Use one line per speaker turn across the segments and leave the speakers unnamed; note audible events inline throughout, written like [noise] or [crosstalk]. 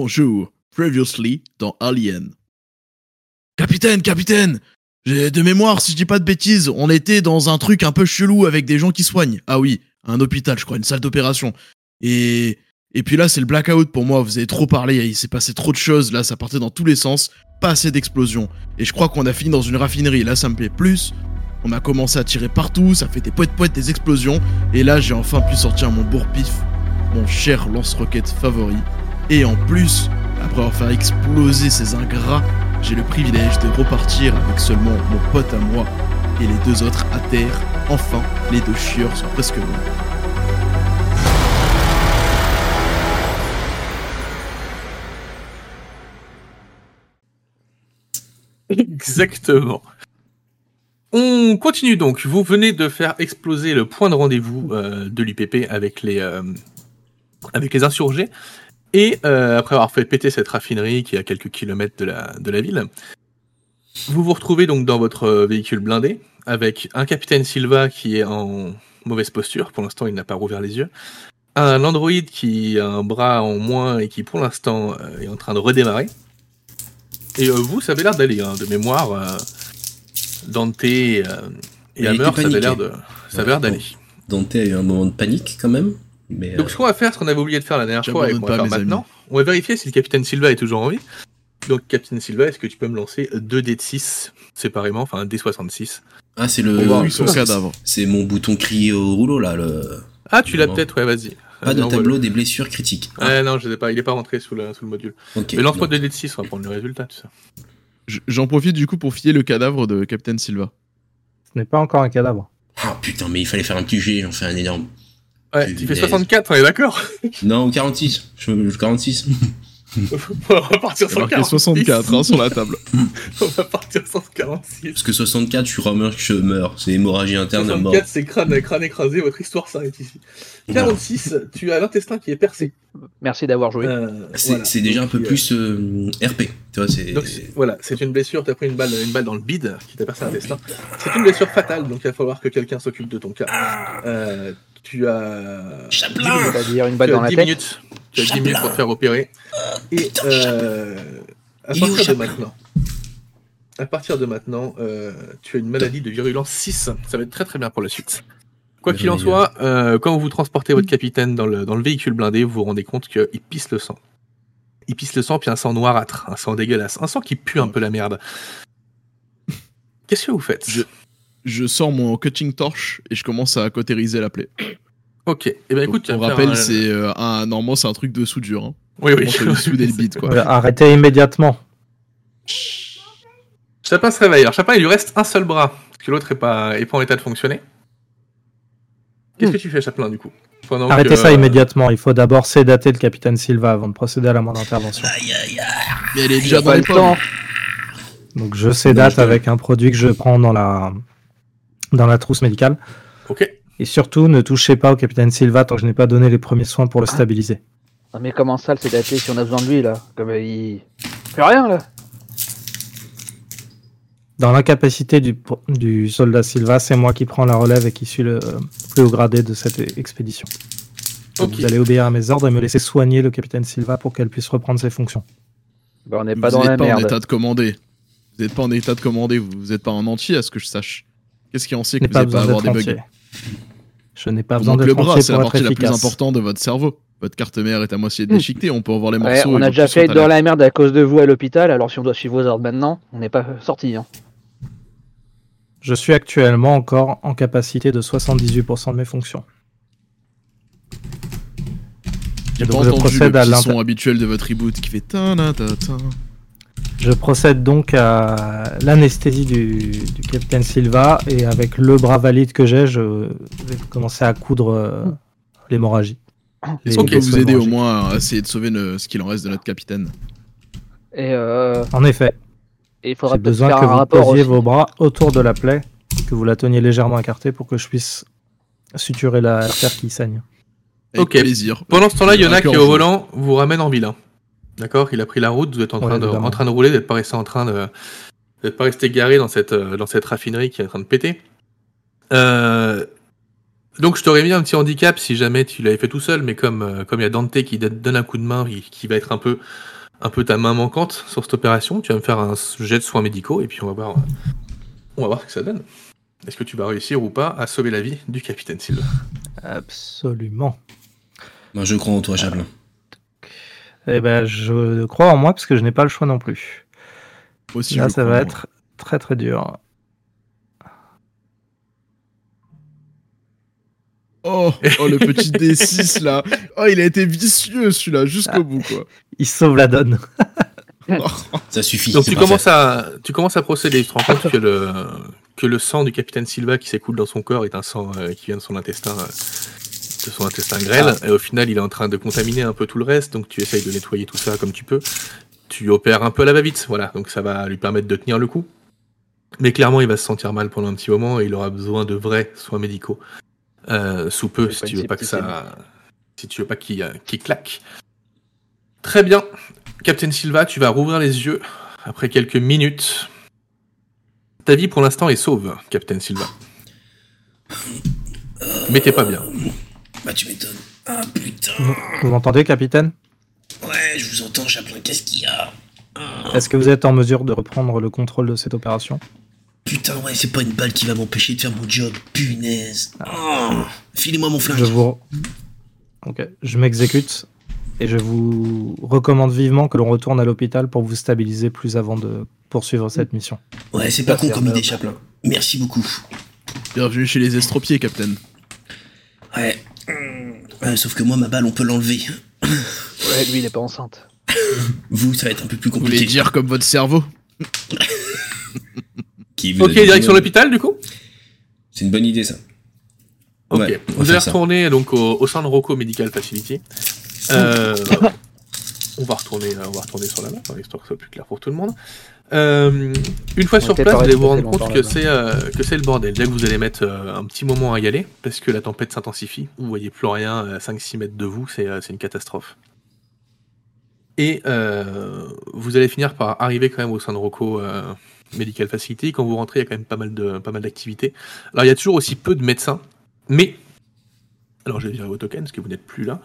Bonjour, previously dans Alien. Capitaine, capitaine J'ai de mémoire, si je dis pas de bêtises, on était dans un truc un peu chelou avec des gens qui soignent. Ah oui, un hôpital, je crois, une salle d'opération. Et... Et puis là, c'est le blackout pour moi, vous avez trop parlé, il s'est passé trop de choses, là, ça partait dans tous les sens, pas assez d'explosions. Et je crois qu'on a fini dans une raffinerie, là, ça me plaît plus. On a commencé à tirer partout, ça fait des poètes poètes, des explosions, et là, j'ai enfin pu sortir mon bourre-pif, mon cher lance-roquette favori. Et en plus, après avoir fait exploser ces ingrats, j'ai le privilège de repartir avec seulement mon pote à moi et les deux autres à terre. Enfin, les deux chieurs sont presque morts.
Exactement. On continue donc. Vous venez de faire exploser le point de rendez-vous euh, de l'UPP avec les euh, avec les insurgés. Et euh, après avoir fait péter cette raffinerie qui est à quelques kilomètres de la, de la ville, vous vous retrouvez donc dans votre véhicule blindé avec un capitaine Silva qui est en mauvaise posture. Pour l'instant, il n'a pas rouvert les yeux. Un androïde qui a un bras en moins et qui, pour l'instant, est en train de redémarrer. Et vous, ça avait l'air d'aller, hein, de mémoire. Dante et, euh, et Hammer, ça avait l'air de, ça avait l'air d'aller.
Dante a eu un moment de panique quand même. Mais
Donc, ce qu'on va faire, ce qu'on avait oublié de faire la dernière fois et qu'on va faire maintenant, on va vérifier si le capitaine Silva est toujours en vie. Donc, capitaine Silva, est-ce que tu peux me lancer 2 dés de 6 séparément, enfin un D66
Ah, c'est le.
son cadavre.
C'est mon bouton crié au rouleau là. Le...
Ah, tu l'as peut-être, ouais, vas-y.
Pas de tableau des blessures critiques.
Ah. Ouais, non, je sais pas, il est pas rentré sous le, sous le module.
Ok,
Mais lance-moi
bon.
2 dés de 6, on va prendre le résultat, tout ça.
J'en profite du coup pour filer le cadavre de Captain Silva.
Ce n'est pas encore un cadavre.
Ah putain, mais il fallait faire un petit jet, j'en fais un énorme.
Ouais,
Tu
fais
laisses.
64, on est d'accord [laughs]
Non, 46. Je, je 46. [laughs]
On va partir sur
marqué
46.
64 hein, sur la table.
On va partir sur 46.
Parce que 64, je suis rumeur que je meurs. C'est hémorragie interne à mort.
64, c'est crâne, crâne écrasé, votre histoire s'arrête ici. 46, tu as l'intestin qui est percé.
Merci d'avoir joué.
Euh,
C'est
voilà.
déjà un peu
euh,
plus euh, RP. Tu vois, c'est.
Donc voilà, c'est une blessure, tu as pris une balle, une balle dans le bide qui t'a percé l'intestin. C'est une blessure fatale, donc il va falloir que quelqu'un s'occupe de ton cas. Tu as...
Chaplin
C'est-à-dire une balle dans la
10
tête.
minutes. Tu as 10 minutes pour te faire opérer. Et euh, à partir de
Chaplin
maintenant, à partir de maintenant, euh, tu as une maladie de virulence 6. Ça va être très très bien pour la suite. Quoi qu'il en soit, euh, quand vous transportez votre capitaine dans le, dans le véhicule blindé, vous vous rendez compte qu'il pisse le sang. Il pisse le sang, puis un sang noirâtre, un sang dégueulasse, un sang qui pue un peu la merde. Qu'est-ce que vous faites?
Je- Je sors mon cutting torch et je commence à cautériser la plaie.
Ok, et eh ben écoute, tu
on rappelle,
un-
c'est euh, un normalement c'est un truc de soudure. Hein.
Oui, oui.
Lui souder le bide quoi.
Euh, Arrêtez immédiatement.
Chapin se réveille. Alors, Chapin, il lui reste un seul bras, parce que l'autre est pas, est pas en état de fonctionner. Qu'est-ce
Hmm.
que tu fais, Chaplin, du coup? Pendant
Arrêtez
que-
ça immédiatement. Il faut d'abord sédater le capitaine Silva avant de procéder à la moindre intervention.
Aïe aïe aïe.
Mais elle est déjà dans
le
pommes.
temps.
Donc je sédate avec un produit que je prends dans la dans la trousse médicale.
Ok.
Et surtout, ne touchez pas au capitaine Silva tant que je n'ai pas donné les premiers soins pour le stabiliser.
Ah, mais comment ça, le sédaté, si on a besoin de lui, là? Comme euh, il. fait rien, là
Dans l'incapacité du, du soldat Silva, c'est moi qui prends la relève et qui suis le plus haut gradé de cette expédition. Donc,
Ok.
Vous allez obéir à mes ordres et me laisser soigner le capitaine Silva pour qu'elle puisse reprendre ses fonctions.
Bah, on n'est
Vous
pas dans la
n'êtes pas en état de commander. Vous n'êtes pas en état de commander, vous n'êtes pas en entier à ce que je sache. Qu'est-ce qui en sait que vous
pas
n'allez pas avoir des bugs.
Je n'ai pas besoin d'être
le bras, c'est la
pour être
partie la plus importante de votre cerveau. Votre carte mère est à moitié
Hmm.
déchiquetée, on peut en voir les
Ouais,
morceaux.
on a déjà fait dans la merde à cause de vous à l'hôpital, alors si on doit suivre vos ordres maintenant, on n'est pas sorti. Hein.
Je suis actuellement encore en capacité de 78% de mes fonctions.
J'ai pas
je
entendu
procède
le son habituel de votre reboot qui fait ta ta ta ta.
Je procède donc à l'anesthésie du, du capitaine Silva et avec le bras valide que j'ai, je vais commencer à coudre euh, l'hémorragie.
Est-ce qu'on peut vous aider au moins à essayer de sauver ce qu'il en reste de notre capitaine?
Et euh,
En effet,
et il faudra
besoin
faire
que
un
vous posiez
aussi.
vos bras autour de la plaie, que vous la teniez légèrement écartée pour que je puisse suturer la artère qui saigne.
Avec
Ok.
plaisir.
Pendant ce temps-là, il y en a
D'accord,
qui au volant vous ramène en ville. D'accord Il a pris la route, vous êtes en
Ouais,
train, de,
évidemment.
en train de rouler, vous n'êtes pas resté en train de. Vous n'êtes pas resté garé dans cette, euh, dans cette raffinerie qui est en train de péter. Euh, Donc je t'aurais mis un petit handicap si jamais tu l'avais fait tout seul, mais comme euh, comme il y a Dante qui te donne un coup de main, qui, qui va être un peu un peu ta main manquante sur cette opération, tu vas me faire un jet de soins médicaux et puis on va voir on va voir ce que ça donne. Est-ce que tu vas réussir ou pas à sauver la vie du capitaine Silva?
Absolument.
Moi, je crois en toi, Chaplin.
Eh ben, je crois en moi parce que je n'ai pas le choix non plus.
Aussi,
Là, ça va
moi.
être très très dur.
Oh, oh, le petit D6 là. Oh, il a été vicieux celui-là, jusqu'au bout quoi. [laughs]
Il sauve la donne. [laughs]
Ça suffit.
Donc tu
parfait.
commences à tu commences à procéder, tu te rends compte que le que le sang du capitaine Silva qui s'écoule dans son corps est un sang euh, qui vient de son intestin euh, de son intestin grêle et au final il est en train de contaminer un peu tout le reste donc tu essayes de nettoyer tout ça comme tu peux. Tu opères un peu à la va-vite, voilà, donc ça va lui permettre de tenir le coup. Mais clairement, il va se sentir mal pendant un petit moment et il aura besoin de vrais soins médicaux euh, sous peu si tu veux pas que ça si tu veux pas qu'il qu'il claque. Très bien. Captain Silva, tu vas rouvrir les yeux après quelques minutes. Ta vie pour l'instant est sauve, Captain Silva. Mais t'es pas bien.
Bah, tu m'étonnes. Ah, putain.
Vous m'entendez, capitaine?
Ouais, je vous entends, Chaplin. Qu'est-ce qu'il y a?
Est-ce que vous êtes en mesure de reprendre le contrôle de cette opération?
Putain, ouais, c'est pas une balle qui va m'empêcher de faire mon job. Punaise. Oh, Filez-moi mon flingue.
Je vous. Ok, je m'exécute et je vous recommande vivement que l'on retourne à l'hôpital pour vous stabiliser plus avant de poursuivre cette mission.
Ouais, c'est pas
Merci,
con comme idée, Chaplin. Merci beaucoup.
Bienvenue chez les estropiés, Captain.
Ouais. Ouais, sauf que moi, ma balle, on peut l'enlever.
Ouais, lui, il est pas enceinte.
Vous, ça va être un peu plus
Vous voulez
compliqué.
dire comme votre cerveau
Qui vous
Ok, direction l'hôpital du coup
C'est une bonne idée, ça.
Ok.
Ouais, on va
Vous allez
ça.
retourner donc au, au sein de Rocco Medical Facility. Euh, [laughs] on va retourner, on va retourner sur la map, hein, histoire que ce soit plus clair pour tout le monde. Euh, une fois
On
sur place, vous allez vous rendre compte que c'est euh, que c'est le bordel. Dès que vous allez mettre euh, un petit moment à y aller, parce que la tempête s'intensifie, vous voyez plus rien à 5-6 mètres de vous, c'est une catastrophe. Et vous allez finir par arriver quand même au sein de Rocco Medical Facility. Quand vous rentrez, il y a quand même pas mal de pas mal d'activités. Alors il y a toujours aussi peu de médecins, mais alors je vais virer vos tokens parce que vous n'êtes plus là.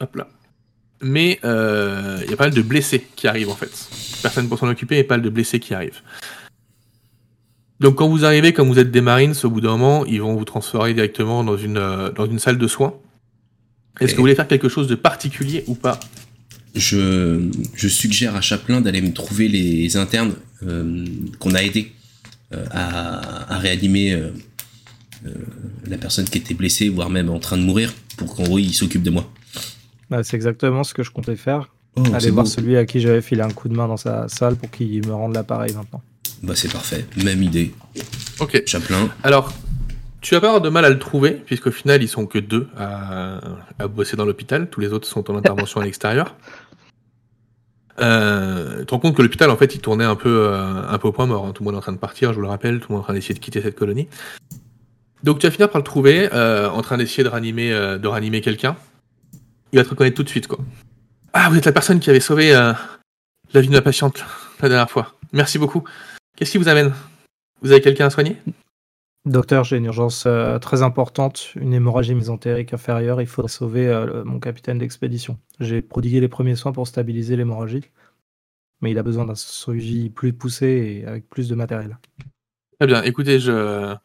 Hop là. Mais euh, il y a pas mal de blessés qui arrivent en fait. Personne pour s'en occuper et pas mal de blessés qui arrivent. Donc quand vous arrivez, comme vous êtes des Marines, au bout d'un moment, ils vont vous transférer directement dans une, euh, dans une salle de soins. Est-ce que vous voulez faire quelque chose de particulier ou pas?
Je, je suggère à Chaplin d'aller me trouver les internes euh, qu'on a aidés à, à réanimer la personne qui était blessée, voire même en train de mourir, pour qu'en gros il s'occupe de moi.
Bah, c'est exactement ce que je comptais faire.
Oh,
Aller voir
beau.
celui à qui j'avais filé un coup de main dans sa salle pour qu'il me rende l'appareil maintenant.
Bah c'est parfait, même idée.
Ok.
Chaplin,
Alors, tu vas pas avoir de mal à le trouver, puisqu'au final, ils sont que deux à, à bosser dans l'hôpital. Tous les autres sont en intervention à l'extérieur. Euh, tu te rends compte que l'hôpital, en fait, il tournait un peu, euh, un peu au point mort. hein. Tout le monde est en train de partir, je vous le rappelle. Tout le monde est en train d'essayer de quitter cette colonie. Donc, tu vas finir par le trouver, euh, en train d'essayer de ranimer, euh, de ranimer quelqu'un. Il va te reconnaître tout de suite, quoi. Ah, vous êtes la personne qui avait sauvé euh, la vie de ma patiente la dernière fois. Merci beaucoup. Qu'est-ce qui vous amène? Vous avez quelqu'un à soigner?
Docteur, j'ai une urgence euh, très importante, une hémorragie mésentérique inférieure. Il faudrait sauver euh, mon capitaine d'expédition. J'ai prodigué les premiers soins pour stabiliser l'hémorragie, mais il a besoin d'un suivi plus poussé et avec plus de matériel.
Très bien, écoutez, je.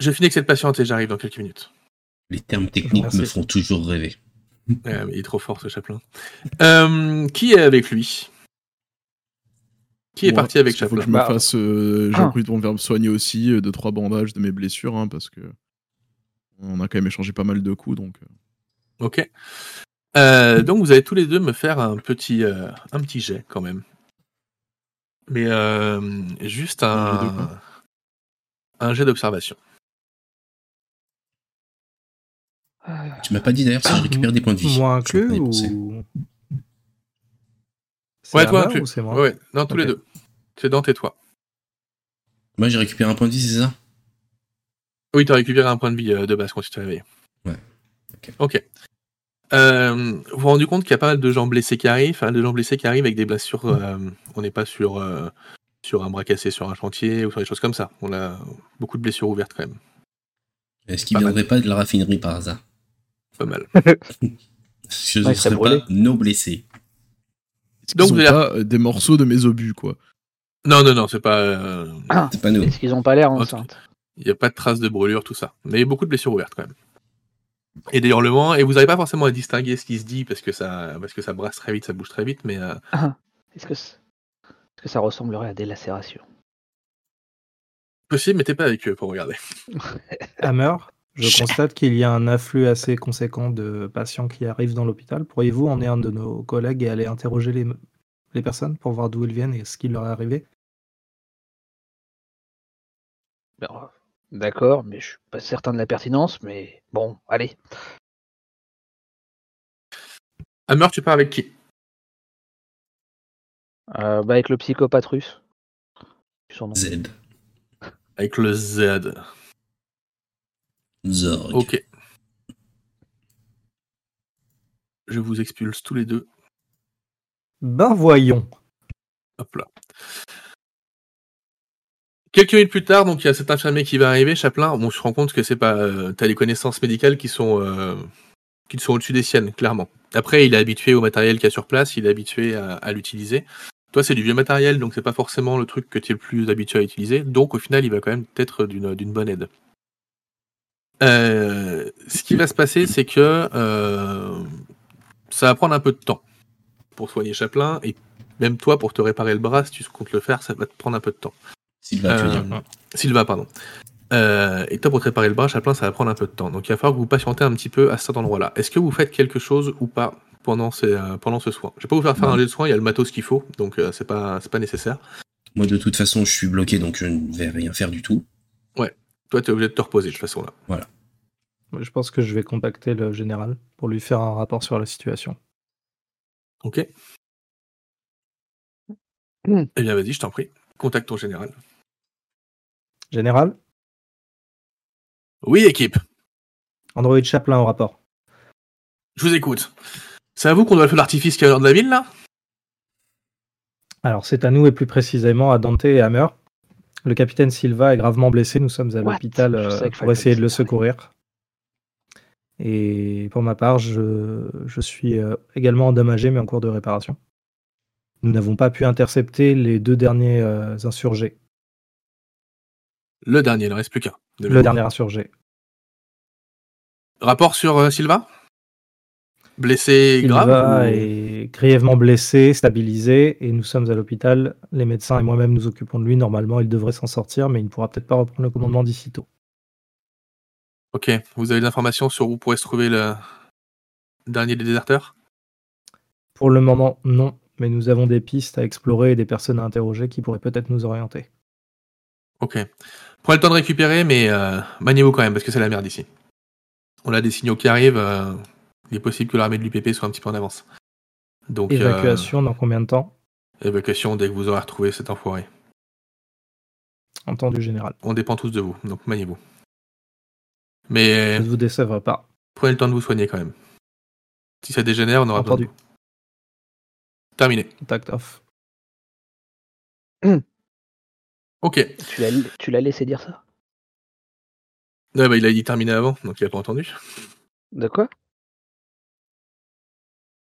Je finis avec cette patiente et j'arrive dans quelques minutes.
Les termes techniques
Merci.
me font toujours rêver.
Ouais, mais il est trop fort ce chaplain. Euh, qui est avec lui? Qui est
Moi,
parti avec
qu'il faut que
Chaplin
je me fasse. euh, J'ai
ah.
pris ton verbe soigner aussi, euh, deux, trois bandages de mes blessures, hein, parce que. On a quand même échangé pas mal de coups, donc. euh.
Ok. Euh, donc vous allez tous les deux me faire un petit, euh, un petit jet quand même. Mais euh, juste
Un de
un jet d'observation.
Tu m'as pas dit d'ailleurs si je récupère des points de vie.
Moi inclus ou.
Ouais, toi inclus.
ou c'est moi
Ouais, ouais, non, tous les deux. C'est Dante et toi.
Moi j'ai récupéré un point de vie, c'est ça?
Oui, tu as récupéré un point de vie euh, de base quand tu t'es réveillé.
Ouais. Ok.
Euh, vous vous rendez compte qu'il y a pas mal de gens blessés qui arrivent, pas mal de gens blessés qui arrivent avec des blessures. euh, on n'est pas sur, euh, sur un bras cassé sur un chantier ou sur des choses comme ça. On a beaucoup de blessures ouvertes quand même.
Est-ce qu'il
Pas
viendrait pas de la raffinerie par hasard?
Pas mal. [laughs]
Je
Ouais,
ne
il serait
serais
brûlé.
pas nos blessés.
Donc,
qu'ils ont pas euh, des morceaux de mes obus, quoi
Non, non, non, c'est pas. euh,
C'est pas nous.
Est-ce qu'ils ont pas l'air enceintes
Il n'y a pas de traces de brûlure, tout ça. Mais beaucoup de blessures ouvertes quand même. Et des hurlements, et vous n'arrivez pas forcément à distinguer ce qui se dit parce que ça, parce que ça brasse très vite, ça bouge très vite, mais euh,
Est-ce que, c- est-ce que ça ressemblerait à des lacérations?
Possible, mais t'es pas avec eux pour regarder. [laughs]
Hammer, je constate qu'il y a un afflux assez conséquent de patients qui arrivent dans l'hôpital. Pourriez-vous emmener un de nos collègues et aller interroger les, les personnes pour voir d'où ils viennent et ce qui leur est arrivé?
Ben, D'accord, mais je suis pas certain de la pertinence, mais bon, allez.
Hammer, tu pars avec qui?
Euh, bah avec le psychopathe russe. Son nom.
Z.
Avec le Z.
Zorg.
Ok. Je vous expulse tous les deux.
Ben voyons.
Hop là. Quelques minutes plus tard, donc il y a cet infirmier qui va arriver, Chaplin. Bon, je me rends compte que c'est pas. Euh, T'as des connaissances médicales qui sont euh, qui sont au-dessus des siennes, clairement. Après, il est habitué au matériel qu'il y a sur place, il est habitué à, à l'utiliser. Toi, c'est du vieux matériel, donc c'est pas forcément le truc que tu es le plus habitué à utiliser. Donc, au final, il va quand même être d'une d'une bonne aide. Euh, ce qui va se passer, c'est que euh, ça va prendre un peu de temps pour soigner Chaplin et même toi, pour te réparer le bras, si tu comptes le faire, ça va te prendre un peu de temps.
Sylvain, tu veux
Euh,
dire.
Sylvain, pardon. Euh, et toi, pour te réparer le bras, Chaplin, ça va prendre un peu de temps. Donc il va falloir que vous patientez un petit peu à cet endroit-là. Est-ce que vous faites quelque chose ou pas pendant, ces, euh, pendant ce soin? Je vais pas vous faire faire
Non.
un jet de soin, il y a le matos qu'il faut, donc euh, c'est pas, nécessaire.
Moi, de toute façon, je suis bloqué, donc je ne vais rien faire du tout.
Toi, tu es obligé de te reposer de toute façon là.
Je pense que je vais contacter le général pour lui faire un rapport sur la situation.
Ok. [clears throat] Eh bien, vas-y, je t'en prie. Contacte ton général.
Général,
Oui, équipe,
Android Chaplin au rapport.
je vous écoute. C'est à vous qu'on doit le feu d'artifice qui est à l'heure de la ville là?
Alors, c'est à nous et plus précisément à Dante et Hammer. Le capitaine Silva est gravement blessé. Nous sommes à l'hôpital euh, pour essayer de le secourir. Et pour ma part, je, je suis euh, également endommagé, mais en cours de réparation. Nous n'avons pas pu intercepter les deux derniers euh, insurgés.
Le dernier, il ne reste plus qu'un.
Le dernier insurgé.
Rapport sur euh, Silva? Blessé grave
Silva
ou-
est grièvement blessé, stabilisé, et nous sommes à l'hôpital. Les médecins et moi-même nous occupons de lui. Normalement, il devrait s'en sortir, mais il ne pourra peut-être pas reprendre le commandement d'ici tôt.
Ok, vous avez des informations sur où pourrait se trouver le dernier des déserteurs?
Pour le moment, non, mais nous avons des pistes à explorer et des personnes à interroger qui pourraient peut-être nous orienter.
Ok. Prenez le temps de récupérer, mais euh, maniez-vous quand même, parce que c'est la merde ici. On a des signaux qui arrivent, euh, il est possible que l'armée de l'UPP soit un petit peu en avance. Donc, euh,
Évacuation dans combien de temps?
Évacuation dès que vous aurez retrouvé cet enfoiré.
Entendu, général.
On dépend tous de vous, donc maniez-vous. Mais
Je ne vous décevrai pas.
prenez le temps de vous soigner quand même. Si ça dégénère, on aura besoin de
Entendu.
vous. Terminé.
Contact [clears throat] off.
Ok.
Tu l'as, tu l'as laissé dire ça?
Ouais, bah, il a dit terminé avant, donc il a pas entendu.
De quoi?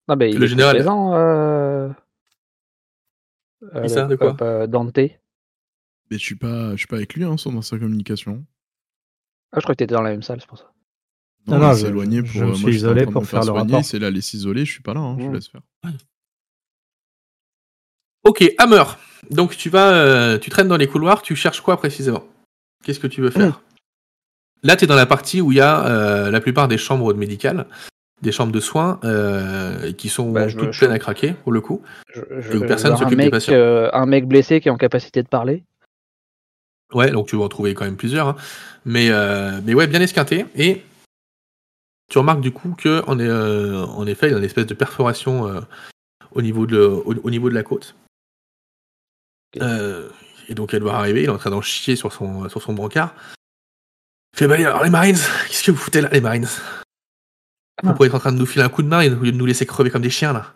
Non, mais il
Le
est
général.
présent. Euh...
Qui ça, de quoi
euh, Dante.
Mais je suis pas, je suis pas avec lui hein, dans sa communication.
Ah, je crois que t'étais dans la même salle, c'est pour ça.
Non, non,
il
je-
s'est éloigné
je
pour.
me
euh,
suis
moi,
isolé pour
me
faire le
soigner,
rapport.
C'est là, aller s'isoler, je suis pas là, hein, je
Mm.
laisse faire.
Ok, Hammer. Donc tu vas, euh, tu traînes dans les couloirs, tu cherches quoi précisément? Qu'est-ce que tu veux faire? Là, tu es dans la partie où il y a euh, la plupart des chambres médicales, des chambres de soins, euh, qui sont
Bah,
toutes
je-
pleines à craquer pour le coup.
Je, je,
Et où
je
personne
veux un
s'occupe des
mec,
patients.
euh, un mec blessé qui est en capacité de parler?
Ouais, donc tu vas en trouver quand même plusieurs, hein. mais euh, mais ouais, bien esquinté. Et tu remarques du coup que en, est, euh, en effet, il y a une espèce de perforation euh, au niveau de au, au niveau de la côte. Euh, et donc elle doit arriver, il est en train d'en chier sur son sur son brancard. Il fait bah, alors les Marines, qu'est-ce que vous foutez là, les Marines? Vous
Ah.
pourriez être en train de nous filer un coup de main lieu de nous laisser crever comme des chiens là.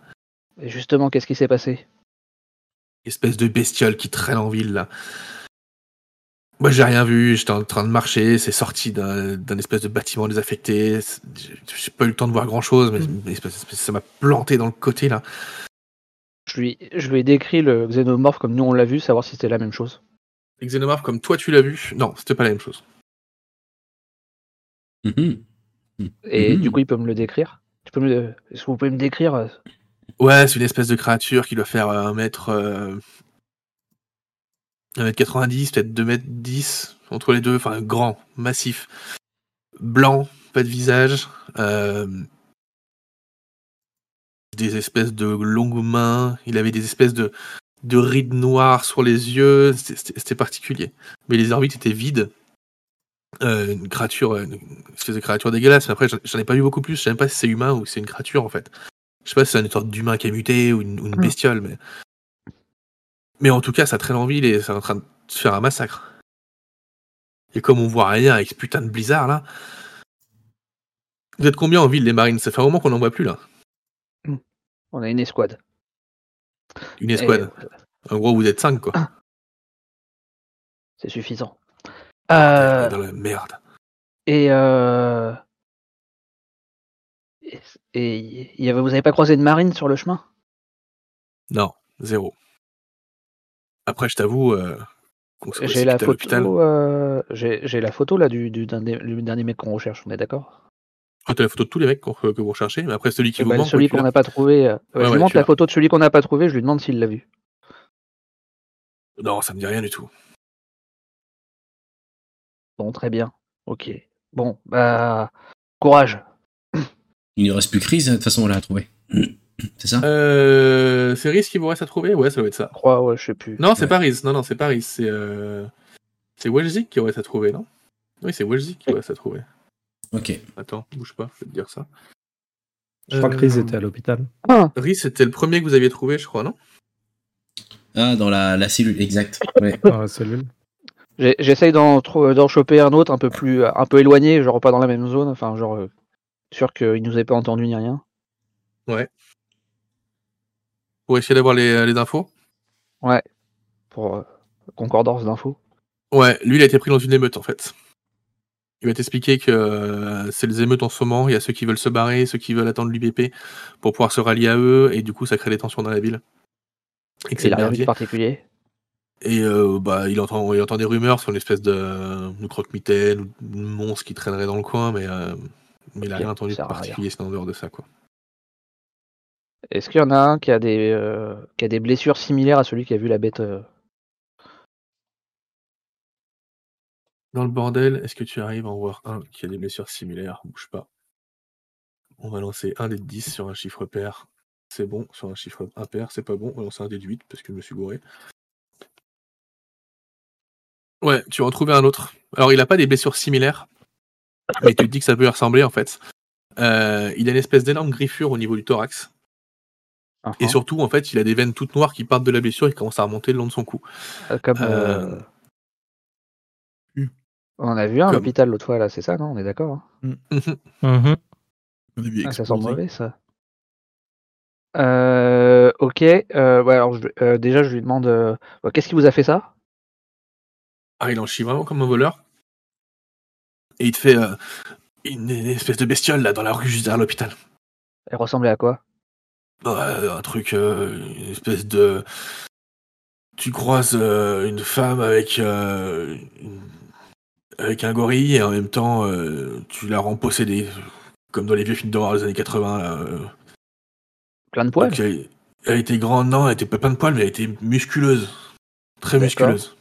Et justement, qu'est-ce qui s'est passé?
Espèce de bestiole qui traîne en ville là. Moi, j'ai rien vu. J'étais en train de marcher. C'est sorti d'un d'un espèce de bâtiment désaffecté. J'ai pas eu le temps de voir grand chose, mais, espèce- ça m'a planté dans le côté là.
Je lui, je lui ai décrit le xénomorphe comme nous on l'a vu, savoir si c'était la même chose.
Les xénomorphes, comme toi, tu l'as vu? Non, c'était pas la même chose.
Mhm.
Et
Mhm.
du coup, il peut me le décrire. Tu peux me, est-ce que vous pouvez me décrire euh,
Ouais, c'est une espèce de créature qui doit faire euh, un mètre. Euh, 1 mètre 90, peut-être 2 mètres 10 entre les deux. Enfin, grand, massif. Blanc, pas de visage. euh, des espèces de longues mains. Il avait des espèces de, de rides noires sur les yeux. C'était particulier. Mais les orbites étaient vides. Euh, une créature, une espèce de créature dégueulasse. Mais après, j'en- ai pas vu beaucoup plus. Je sais même pas si c'est humain ou si c'est une créature en fait. Je sais pas si c'est une sorte d'humain qui a muté ou une, ou une
Hmm.
bestiole, mais. Mais en tout cas, ça traîne en ville et c'est en train de se faire un massacre. Et comme on voit rien avec ce putain de blizzard là. Vous êtes combien en ville, les marines? Ça fait un moment qu'on n'en voit plus là.
On a une escouade.
Une escouade.
euh,
En gros, vous êtes cinq quoi.
c'est suffisant. Euh,
Dans la merde.
et, euh, et, et il y avait, vous avez pas croisé de marine sur le chemin?
Non, zéro. Après, je t'avoue euh, se
J'ai la photo. euh, J'ai la photo là du, du, d'un des- du dernier mec qu'on recherche. On est d'accord?
Ah, t'as la photo de tous les mecs que vous recherchez, mais après celui qui
Eh
vous manque.
Celui qu'on
l'as.
n'a pas trouvé. euh, ouais,
Ouais,
je lui montre la photo de celui qu'on n'a pas trouvé. Je lui demande s'il l'a vu.
Non, ça me dit rien du tout.
Bon, très bien. Ok. Bon, bah courage.
Il ne reste plus crise, de toute façon, on l'a trouvé. C'est ça?
Euh, c'est Riz qui vous reste à trouver? Ouais, ça doit être ça.
Je crois, ouais, je sais plus.
Non, c'est
Ouais.
pas Riz. Non, non, c'est pas Riz. C'est euh... c'est Welzik qui vous reste à trouver, non? Oui, c'est Welzik qui vous reste à trouver.
Ok.
Attends, bouge pas, je vais te dire ça.
Je crois que
Euh,
Riz était à l'hôpital.
Riz, c'était le premier que vous aviez trouvé, je crois, non?
Ah, dans la, la cellule, exact. Ouais.
Dans la cellule.
J'essaye d'en choper un autre un peu plus, un peu éloigné, genre pas dans la même zone. Enfin, genre euh, sûr qu'il nous ait pas entendu ni rien.
Pour essayer d'avoir les, les infos
Pour euh, concordance d'infos.
Ouais, lui, il a été pris dans une émeute, en fait. Il va t'expliquer que euh, c'est les émeutes en ce moment. Il y a ceux qui veulent se barrer, ceux qui veulent attendre l'UBP pour pouvoir se rallier à eux, et du coup, ça crée des tensions dans la ville. Et que c'est
particulier.
Et euh, bah, il entend, il entend des rumeurs sur une espèce de, de croque-mitaine ou de monstre qui traînerait dans le coin, mais, euh, mais il a
Ok,
rien entendu de particulier, sinon en dehors de ça, quoi.
Est-ce qu'il y en a un qui a des, euh, qui a des blessures similaires à celui qui a vu la bête
Dans le bordel, est-ce que tu arrives à en voir un qui a des blessures similaires? Bouge pas. On va lancer un des 10 sur un chiffre pair. C'est bon, sur un chiffre impair, c'est pas bon. On va lancer un des 8 parce que je me suis gouré. Ouais, tu vas en trouver un autre. Alors, il a pas des blessures similaires, mais tu te dis que ça peut y ressembler en fait. Euh, il a une espèce d'énorme griffure au niveau du thorax.
uh-huh,
Et surtout, en fait, il a des veines toutes noires qui partent de la blessure et qui commencent à remonter le long de son cou.
euh, comme
Euh.
On en a vu un à
Comme-
l'hôpital l'autre fois là, c'est ça, non? On est d'accord hein?
Mhm.
On a vu
Ah, Ça sent mauvais ça. Euh, ok. euh, ouais, alors je vais- euh, déjà je lui demande euh, ouais, qu'est-ce qui vous a fait ça?
Ah, il en chie vraiment comme un voleur. Et il te fait euh, une, une espèce de bestiole là dans la rue juste derrière l'hôpital.
Elle ressemblait à quoi?
Euh, un truc, euh, une espèce de. Tu croises euh, une femme avec une- avec un gorille et en même temps tu la rends possédée, comme dans les vieux films d'horreur des années 80. Là, euh.
Plein de poils
Donc, elle, elle était grande, non, elle était pas plein de poils, mais elle était musculeuse, très musculeuse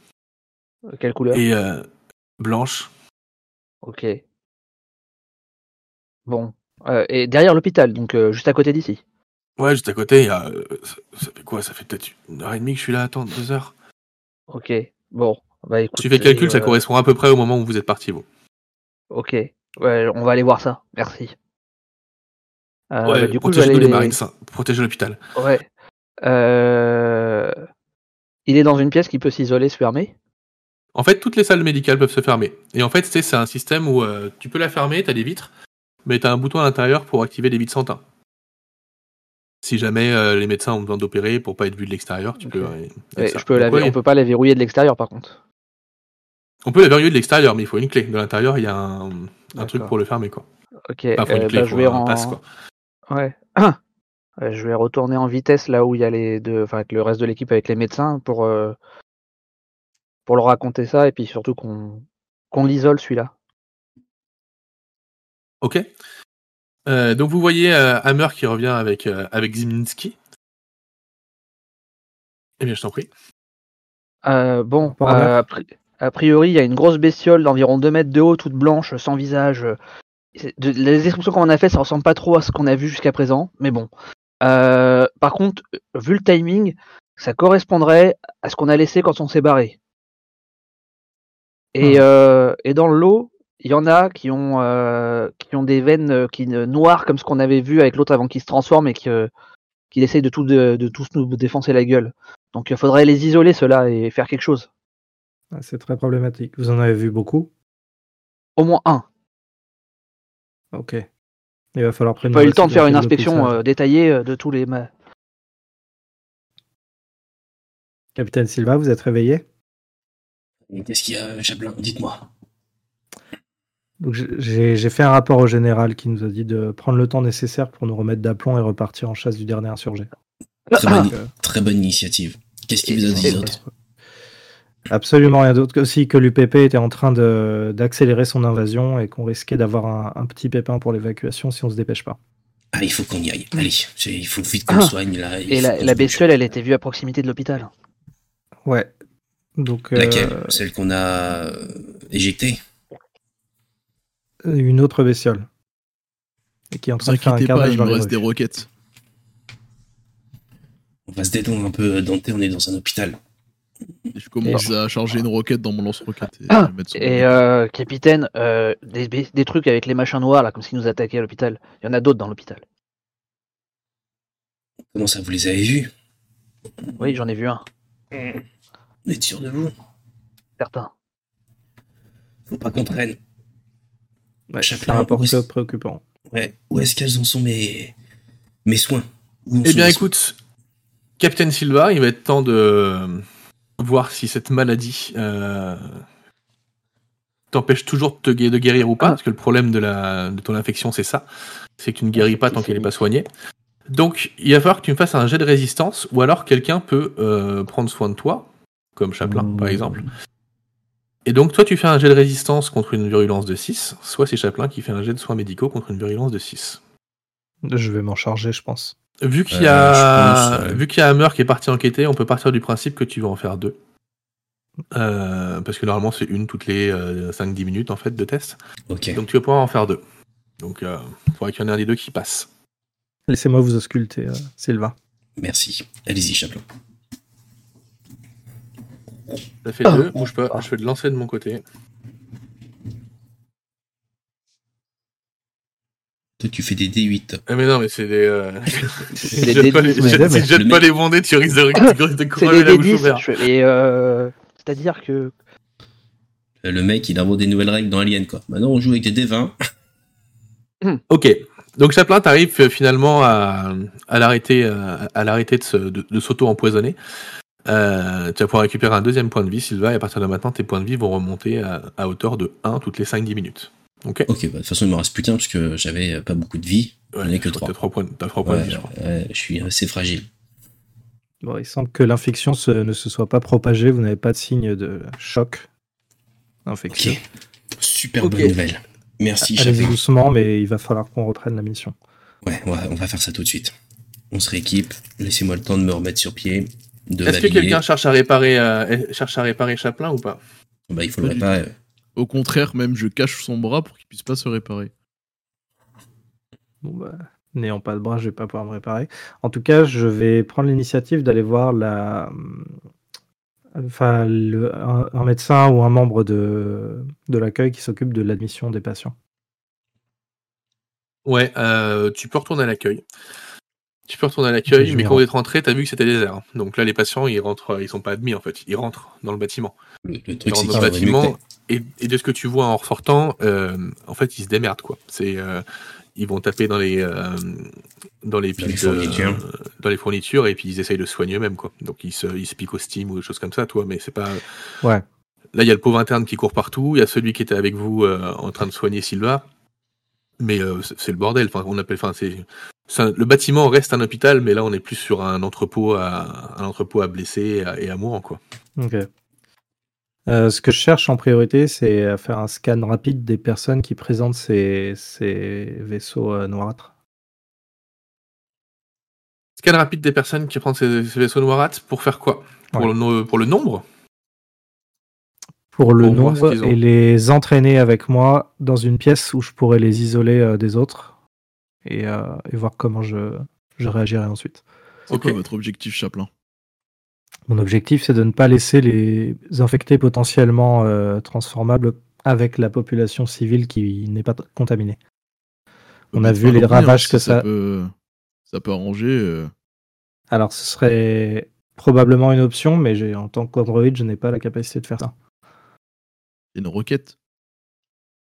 Quelle couleur?
Et euh, blanche.
Ok. Bon. Euh, et derrière l'hôpital, donc euh, juste à côté d'ici.
Ouais, juste à côté, il y a. euh, ça, fait quoi? Ça fait peut-être une heure et demie que je suis là, attends, deux heures.
Ok. Bon. Bah écoute.
Tu fais le calcul, ça
euh,
correspond à peu près au moment où vous êtes parti, vous.
Ok. Ouais, on va aller voir ça. Merci. Euh,
ouais,
bah, du coup, aller-
les marines, ça. Protégez l'hôpital.
Ouais. Euh, Il est dans une pièce qui peut s'isoler, se fermer.
En fait, toutes les salles médicales peuvent se fermer. Et en fait, tu c'est un système où euh, tu peux la fermer, t'as des vitres, mais t'as un bouton à l'intérieur pour activer des vitres sans teint. Si jamais euh, les médecins ont besoin d'opérer pour pas être vu de l'extérieur, tu peux. euh,
je peux la...
Ouais,
On peut pas la verrouiller de l'extérieur, par contre.
On peut la verrouiller de l'extérieur, mais il faut une clé. De l'intérieur, il y a un, un truc pour le fermer, quoi.
Ok,
Pas faut une clé,
bah,
faut
je vais
un
en...
passe, quoi. [coughs]
Ouais. Je vais retourner en vitesse là où il y a les deux, enfin avec le reste de l'équipe, avec les médecins pour euh, pour leur raconter ça et puis surtout qu'on qu'on l'isole celui-là.
Ok. Euh, donc vous voyez euh, Hammer qui revient avec, euh, avec Ziminski. Eh bien, je t'en prie.
Euh, bon, euh, a pri- a priori, il y a une grosse bestiole d'environ 2 mètres de haut, toute blanche, sans visage. C'est- de- les descriptions qu'on en a fait, ça ressemble pas trop à ce qu'on a vu jusqu'à présent, mais bon. Euh, par contre, vu le timing, ça correspondrait à ce qu'on a laissé quand on s'est barré. Et,
Hmm.
euh, et dans le lot, il y en a qui ont, euh, qui ont des veines euh, qui, noires comme ce qu'on avait vu avec l'autre avant qu'il se transforme et qu'il essaye de, tout, de, de tous nous défoncer la gueule. Donc il faudrait les isoler ceux-là et faire quelque chose.
Ah, C'est très problématique. Vous en avez vu beaucoup?
Au moins un.
Ok. Il va falloir prendre
pas eu le temps de faire une inspection euh, détaillée de tous les.
Capitaine Silva, vous êtes réveillé?
Qu'est-ce qu'il y a, Chaplin Dites-moi.
Donc j'ai fait un rapport au général qui nous a dit de prendre le temps nécessaire pour nous remettre d'aplomb et repartir en chasse du dernier insurgé.
Très
Ah.
bonne,
euh,
très bonne initiative. Qu'est-ce qui vous a dit autres?
Absolument rien d'autre que aussi que l'UPP était en train d'accélérer son invasion et qu'on risquait d'avoir un, un petit pépin pour l'évacuation si on se dépêche pas.
Ah, il faut qu'on y aille. Allez, il faut vite qu'on
Ah.
soigne là.
Et la, la bestiole, elle était vue à proximité de l'hôpital.
Ouais. Donc euh,
Laquelle? Celle qu'on a euh, éjectée?
Une autre bestiole. Et qui est en train de faire un
pas, il me reste des roquettes.
On va se détendre un peu, Dante, on est dans un hôpital.
Et je commence à charger une roquette dans mon lance-roquette. Et,
Ah, Et euh, capitaine, euh, des, des trucs avec les machins noirs, là, comme s'ils nous attaquaient à l'hôpital. Il y en a d'autres dans l'hôpital.
Comment ça, vous les avez vus?
Oui, j'en ai vu un,
Vous êtes sûr de vous
certain.
Faut pas qu'on traîne.
Ouais,
Chaplin,
c'est un rapport
est-ce-
préoccupant.
Ouais. Où est-ce qu'elles en sont mes, mes soins?
Eh
sont
bien, écoute, Capitaine Silva, il va être temps de voir si cette maladie euh, t'empêche toujours de, te de guérir ou pas,
Ah.
parce que le problème de, la, de ton infection, c'est ça. C'est que tu ne guéris pas tant qu'elle n'est pas soignée. Donc, il va falloir que tu me fasses un jet de résistance, ou alors quelqu'un peut euh, prendre soin de toi, comme Chaplin, par exemple. Et donc, toi, tu fais un jet de résistance contre une virulence de 6, soit c'est Chaplin qui fait un jet de soins médicaux contre une virulence de 6.
Je vais m'en charger, je pense.
Vu qu'il y,
Euh,
a...
pense, ouais.
Vu qu'il y a Hammer qui est parti enquêter, on peut partir du principe que tu vas en faire deux. Euh, parce que normalement, c'est une toutes les 5-10 minutes en fait de test.
Ok.
Donc tu vas pouvoir en faire deux. Donc il faudrait qu'il y en ait un des deux qui passe.
Laissez-moi vous ausculter, euh, Silva.
Merci. Allez-y, Chaplin.
Ça fait
Ah.
deux, bouge pas, je vais le lancer de mon côté.
Toi, tu fais des D8.
Ah, mais non, mais c'est des. Euh... Si tu jettes pas les,
D10,
mais-
si tu
mais-
jettes
le
pas
mec-
les bondés, tu risques de, [laughs] de, crever
des
la bouche
D10.
ouverte.
je- euh, c'est-à-dire que
Euh, Le mec, il invente des nouvelles règles dans Alien, quoi. Maintenant, on joue avec des D20. [laughs]
Ok. Donc Chaplin, t'arrives euh, finalement à, à l'arrêter, à l'arrêter de, se- de, de s'auto-empoisonner. Euh, tu vas pouvoir récupérer un deuxième point de vie, Sylvain, et à partir de maintenant, tes points de vie vont remonter à, à hauteur de 1 toutes les 5-10 minutes. Ok
Ok, bah, de toute façon, il me reste plus qu'un, parce que j'avais euh, pas beaucoup de vie. J'en ai que
je crois
trois.
T'as 3 points, points de
Ouais,
vie, je crois.
ouais, je suis assez fragile.
Bon, il semble que l'infection se- ne se soit pas propagée. Vous n'avez pas de signe de choc infectieux.
Ok. Super bonne nouvelle. Merci,
Allez-y
Chaplin.
doucement, mais il va falloir qu'on reprenne la mission.
Ouais, ouais, on va faire ça tout de suite. On se rééquipe. Laissez-moi le temps de me remettre sur pied. De
Est-ce que quelqu'un cherche à réparer, euh, cherche à réparer Chaplin ou pas?
Bah, il faudrait
Pas du Au contraire, même, je cache son bras pour qu'il puisse pas se réparer.
Bon, bah, n'ayant pas de bras, je vais pas pouvoir me réparer. En tout cas, je vais prendre l'initiative d'aller voir la, enfin, le- un, un médecin ou un membre de, de l'accueil qui s'occupe de l'admission des patients.
Ouais, euh, tu peux retourner à l'accueil. Tu peux retourner à l'accueil, mais quand vous êtes rentré, t'as vu que c'était désert. Donc là, les patients, ils rentrent, ils sont pas admis en fait. Ils rentrent dans le bâtiment.
Le, le
Ils
truc,
rentrent dans le bâtiment et, et de ce que tu vois en ressortant, euh, en fait, ils se démerdent quoi. C'est, euh, ils vont taper dans les, euh, dans les
Dans les fournitures.
dans les fournitures et puis ils essayent de soigner eux-mêmes quoi. Donc ils se, ils se piquent au steam ou des choses comme ça, toi. Mais c'est pas,
Ouais.
Là, il y a le pauvre interne qui court partout, il y a celui qui était avec vous en train de soigner Silva. Mais euh, c'est le bordel. Enfin, on appelle, enfin, c'est un- le bâtiment reste un hôpital, mais là, on est plus sur un entrepôt à, un entrepôt à blessés et à, et à mourants, quoi.
Ok. Euh, ce que je cherche en priorité, c'est à faire un scan rapide des personnes qui présentent ces, ces vaisseaux euh, noirâtres.
Scan rapide des personnes qui prennent ces, ces vaisseaux noirâtres pour faire quoi? Pour,
Ouais.
le, no- pour le nombre?
Pour le
Pour
nombre et les entraîner avec moi dans une pièce où je pourrais les isoler euh, des autres et, euh, et voir comment je, je réagirai ensuite.
C'est
Ok.
quoi votre objectif, Chaplin?
Mon objectif, c'est de ne pas laisser les infectés potentiellement euh, transformables avec la population civile qui n'est pas contaminée. On a vu les
hein,
ravages
si
que ça-
peut, ça peut arranger. euh,
Alors, ce serait probablement une option, mais en tant qu'Android, je n'ai pas la capacité de faire ça.
une requête?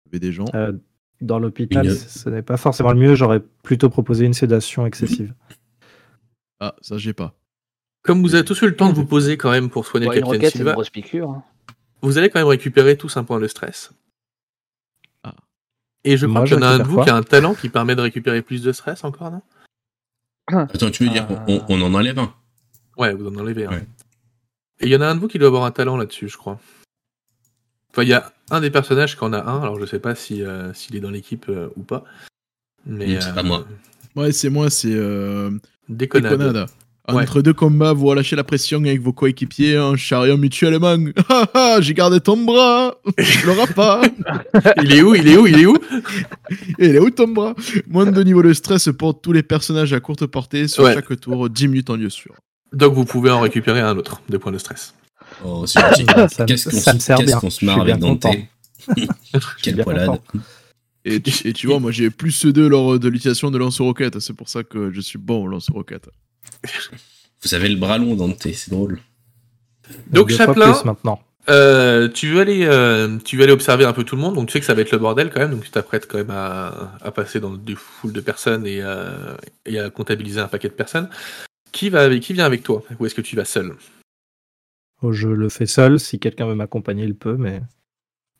Il y avait des gens?
Euh, dans l'hôpital,
Une-
ce n'est pas forcément le mieux. J'aurais plutôt proposé une sédation excessive.
Ah, ça, j'ai pas.
Comme vous avez tous eu le temps de vous poser quand même pour soigner
Ouais, une roquette, une grosse piqûre. hein.
vous allez quand même récupérer tous un point de stress.
Ah.
Et je crois
Moi,
qu'il y en a un de vous qui a un talent qui permet de récupérer plus de stress encore, non? [coughs]
Attends, tu veux dire
Euh.
on en enlève un?
Ouais, vous en enlevez un.
Ouais.
Et il y en a un de vous qui doit avoir un talent là-dessus, je crois. Enfin, il y a un des personnages qui en a un, alors je sais pas si euh, s'il est dans l'équipe euh, ou pas. Mais
c'est
euh,
pas moi.
Ouais, c'est moi, c'est euh,
Déconnade.
Déconnade.
Ouais.
Entre deux combats, vous relâchez la pression avec vos coéquipiers en charriant mutuellement. [laughs] Ah ah, j'ai gardé ton bras Je l'aurai pas [laughs]
Il est où Il est où Il est où?
Et [laughs] il est où ton bras? Moins de niveau de stress pour tous les personnages à courte portée sur
Ouais.
chaque tour, 10 minutes en lieu sûr.
Donc vous pouvez en récupérer un autre, deux points de stress.
Oh, c'est gentil. [laughs]
Ça me-
Qu'est-ce qu'on
ça me
se-
sert
qu'est-ce
bien.
qu'on
Je
se marre
suis
avec Dante. [laughs] Quelle poilade.
Et tu, et tu vois, moi j'ai plus ceux deux lors de l'utilisation de lance-roquette, c'est pour ça que je suis bon au lance-roquette.
Vous avez le bras long, Dante, c'est drôle.
Donc, Chaplin-
plus maintenant.
Euh, tu veux aller, euh, tu veux aller observer un peu tout le monde, donc tu sais que ça va être le bordel quand même, donc tu t'apprêtes quand même à, à passer dans des foules de personnes et, euh, et à comptabiliser un paquet de personnes. Qui va avec, qui vient avec toi? Ou est-ce que tu vas seul?
Je le fais seul. Si quelqu'un veut m'accompagner, il peut, mais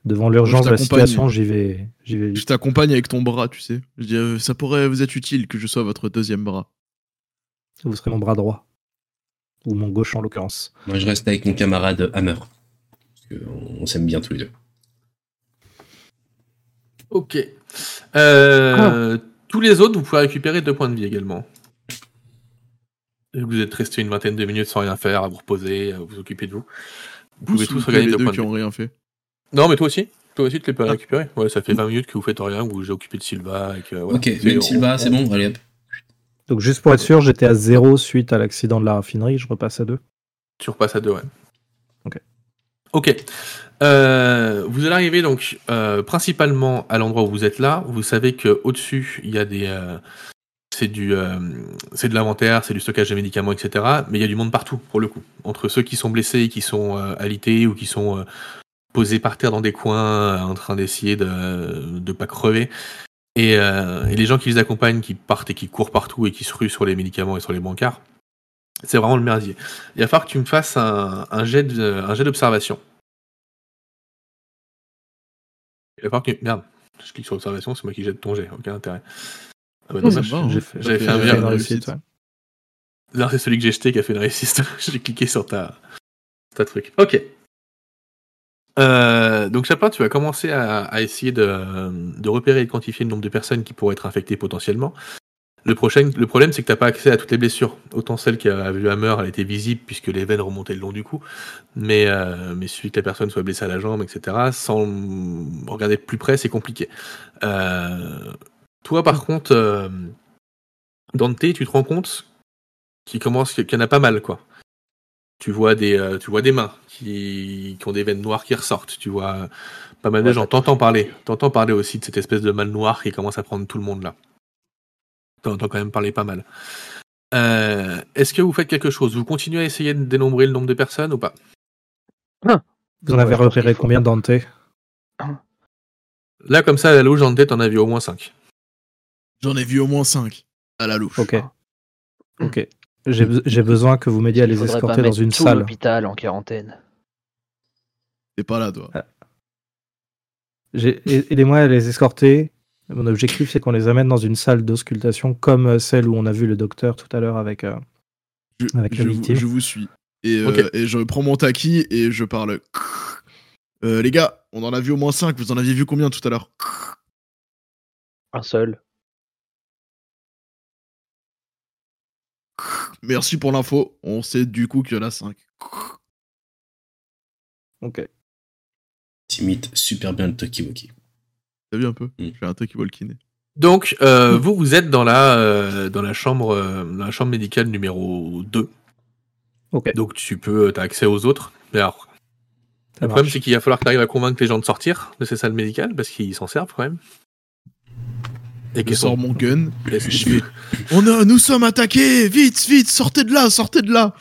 devant l'urgence de la situation, j'y vais, j'y vais
Je t'accompagne avec ton bras, tu sais. Je dis, euh, ça pourrait vous être utile que je sois votre deuxième bras.
Vous serez mon bras droit. Ou mon gauche en l'occurrence.
Moi, je reste avec mon camarade Hammer. Parce qu'on on s'aime bien tous les deux.
Ok. Euh, Tous les autres, vous pouvez récupérer deux points de vie également. Vous êtes resté une vingtaine de minutes sans rien faire, à vous reposer, à vous occuper de vous. Vous pouvez
Tous
regagner
les
deux
qui
de vie.
ont rien fait.
Non, mais toi aussi. Toi aussi, tu les peux
Ah.
récupérer. Ouais, ça fait 20 minutes que vous faites rien, que vous vous occupé de Silva. Et que, voilà.
ok, même Silva, c'est bon, allez hop.
Donc juste pour être sûr, j'étais à zéro suite à l'accident de la raffinerie. Je repasse à deux.
Tu repasses à deux, ouais.
Ok.
Ok. Euh, vous allez arriver donc euh, principalement à l'endroit où vous êtes là. Vous savez que au dessus il y a des, euh, c'est du, euh, c'est de l'inventaire, c'est du stockage de médicaments, etc. Mais il y a du monde partout pour le coup. Entre ceux qui sont blessés, qui sont euh, alités ou qui sont euh, posés par terre dans des coins, euh, en train d'essayer de de pas crever. Et, les gens qui les accompagnent, qui partent et qui courent partout et qui se ruent sur les médicaments et sur les bancards, c'est vraiment le merdier. Il va falloir que tu me fasses un, un jet d'observation. Il va falloir que... Merde, je clique sur observation, c'est moi qui jette ton jet, aucun intérêt. Ah bah
Ça
dommage.
fait,
J'avais fait un de
réussite.
Là, c'est celui que j'ai jeté qui a fait une réussite. [laughs] j'ai cliqué sur ta, ta truc. Ok. Euh, donc Chaplin, tu vas commencer à, à essayer de, de repérer et de quantifier le nombre de personnes qui pourraient être infectées potentiellement. Le, prochain, le problème, c'est que t'as pas accès à toutes les blessures. Autant celle qui a vu Hammer, elle était visible puisque les veines remontaient le long du cou. Mais, euh, mais suffit que la personne soit blessée à la jambe, etc. Sans regarder de plus près, c'est compliqué. Euh, toi, par contre, euh, Dante, tu te rends compte qu'il commence, qu'il y en a pas mal, quoi. Tu vois des, euh, tu vois des mains qui, qui ont des veines noires qui ressortent. Tu vois euh, pas mal de
Ouais,
gens. T'entends parler. T'entends parler aussi de cette espèce de mal noir qui commence à prendre tout le monde là. T'entends quand même parler pas mal. Euh, Est-ce que vous faites quelque chose? Vous continuez à essayer de dénombrer le nombre de personnes ou pas?
Vous en avez
Ouais,
repéré combien Dante?
Là, comme ça, à la louche, en tête, t'en as vu au moins 5.
J'en ai vu au moins 5 à la louche.
Ok. Ok. J'ai be- j'ai besoin que vous m'aidiez à les escorter dans une
tout
salle.
l'hôpital en quarantaine.
T'es pas là, toi.
J'ai- a- Aidez-moi à les escorter. Mon objectif, c'est qu'on les amène dans une salle d'auscultation comme euh, celle où on a vu le docteur tout à l'heure avec. euh,
Je,
Avec la
je vous,
victime.
je vous suis. Et, euh, et je prends mon taki et je parle. Euh, les gars, on en a vu au moins 5. Vous en aviez vu combien tout à l'heure?
Un seul.
Merci pour l'info. On sait du coup qu'il y en a 5.
Ok.
T'imites super bien le Tokiwoki.
T'as vu un peu?
Mm.
J'ai un taki walkiné.
Donc, euh, vous, vous êtes dans la, euh, dans la chambre, euh, dans la chambre médicale numéro 2.
Ok.
Donc, tu peux, as accès aux autres. Mais alors,
Ça
le problème, c'est qu'il va falloir que tu arrives à convaincre les gens de sortir de ces salles médicales parce qu'ils s'en servent quand même. Et
sors
sont.
mon gun. Je fais [laughs] On a, nous sommes attaqués Vite, vite, sortez de là, sortez de là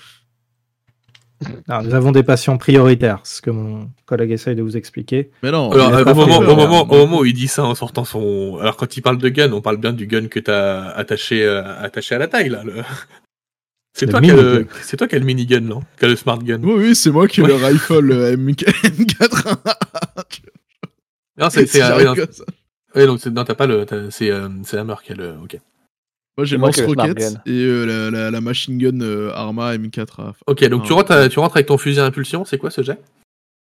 Alors, nous avons des patients prioritaires, ce que mon collègue essaye de vous expliquer.
Mais non,
Alors, euh, au, moment, au, moment, au moment où il dit ça en sortant son. Alors, quand il parle de gun, on parle bien du gun que t'as attaché, euh, attaché à la taille, là. le- [laughs] C'est toi, qui as le...
minigun.
c'est toi qui as le minigun, non? Qui a le smart gun.
Oui, oui, c'est moi qui ai le rifle euh, MK M4.
Non, c'est.
Si
oui, donc c'est- non, t'as pas le. C'est euh, c'est Hammer qui a le. Ok.
Moi j'ai lance rocket et euh, la, la, la machine gun euh, Arma M4. à-
Ok, donc tu, rentres, à- tu rentres avec ton fusil à impulsion, c'est quoi ce jet?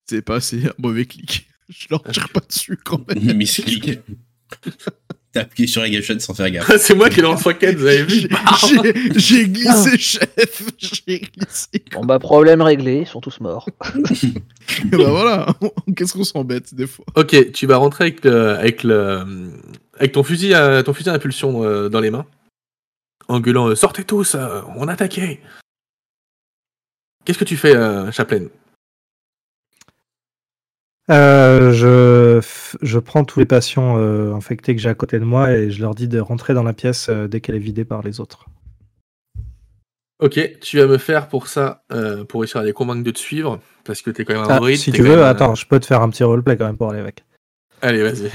C'est pas, c'est un mauvais clic. [laughs] Je leur tire [laughs] pas dessus quand même.
Misclick. [laughs] T'as appuyé sur la gâchette sans faire gaffe. [laughs]
C'est moi qui lance rocket, vous avez vu
J'ai- [laughs] J'ai j'ai glissé, chef. J'ai glissé.
Bon bah problème réglé, ils sont tous morts.
Et [laughs] bah voilà. Qu'est-ce qu'on s'embête des fois.
Ok, tu vas rentrer avec, le, avec, le, avec ton fusil à, ton fusil à impulsion euh, dans les mains, en gueulant euh, Sortez tous, euh, on attaquait Qu'est-ce que tu fais, euh, Chaplain?
Euh, je, je prends tous les patients euh, infectés que j'ai à côté de moi et je leur dis de rentrer dans la pièce euh, dès qu'elle est vidée par les autres.
Ok, tu vas me faire pour ça, pour réussir à les convaincre de te suivre, parce que t'es quand même un
Ah,
android.
si tu veux,
un-
attends, je peux te faire un petit roleplay quand même pour aller avec.
Allez, vas-y.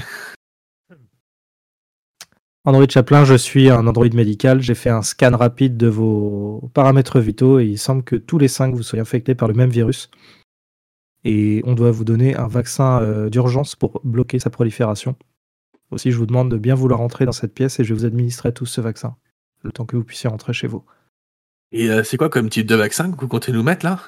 Android Chaplin, je suis un Android médical. J'ai fait un scan rapide de vos paramètres vitaux et il semble que tous les cinq vous soyez infectés par le même virus. Et on doit vous donner un vaccin euh, d'urgence pour bloquer sa prolifération. Aussi, je vous demande de bien vouloir entrer dans cette pièce et je vais vous administrer tous ce vaccin, le temps que vous puissiez rentrer chez vous.
Et euh, c'est quoi comme type de vaccin que vous comptez nous mettre là?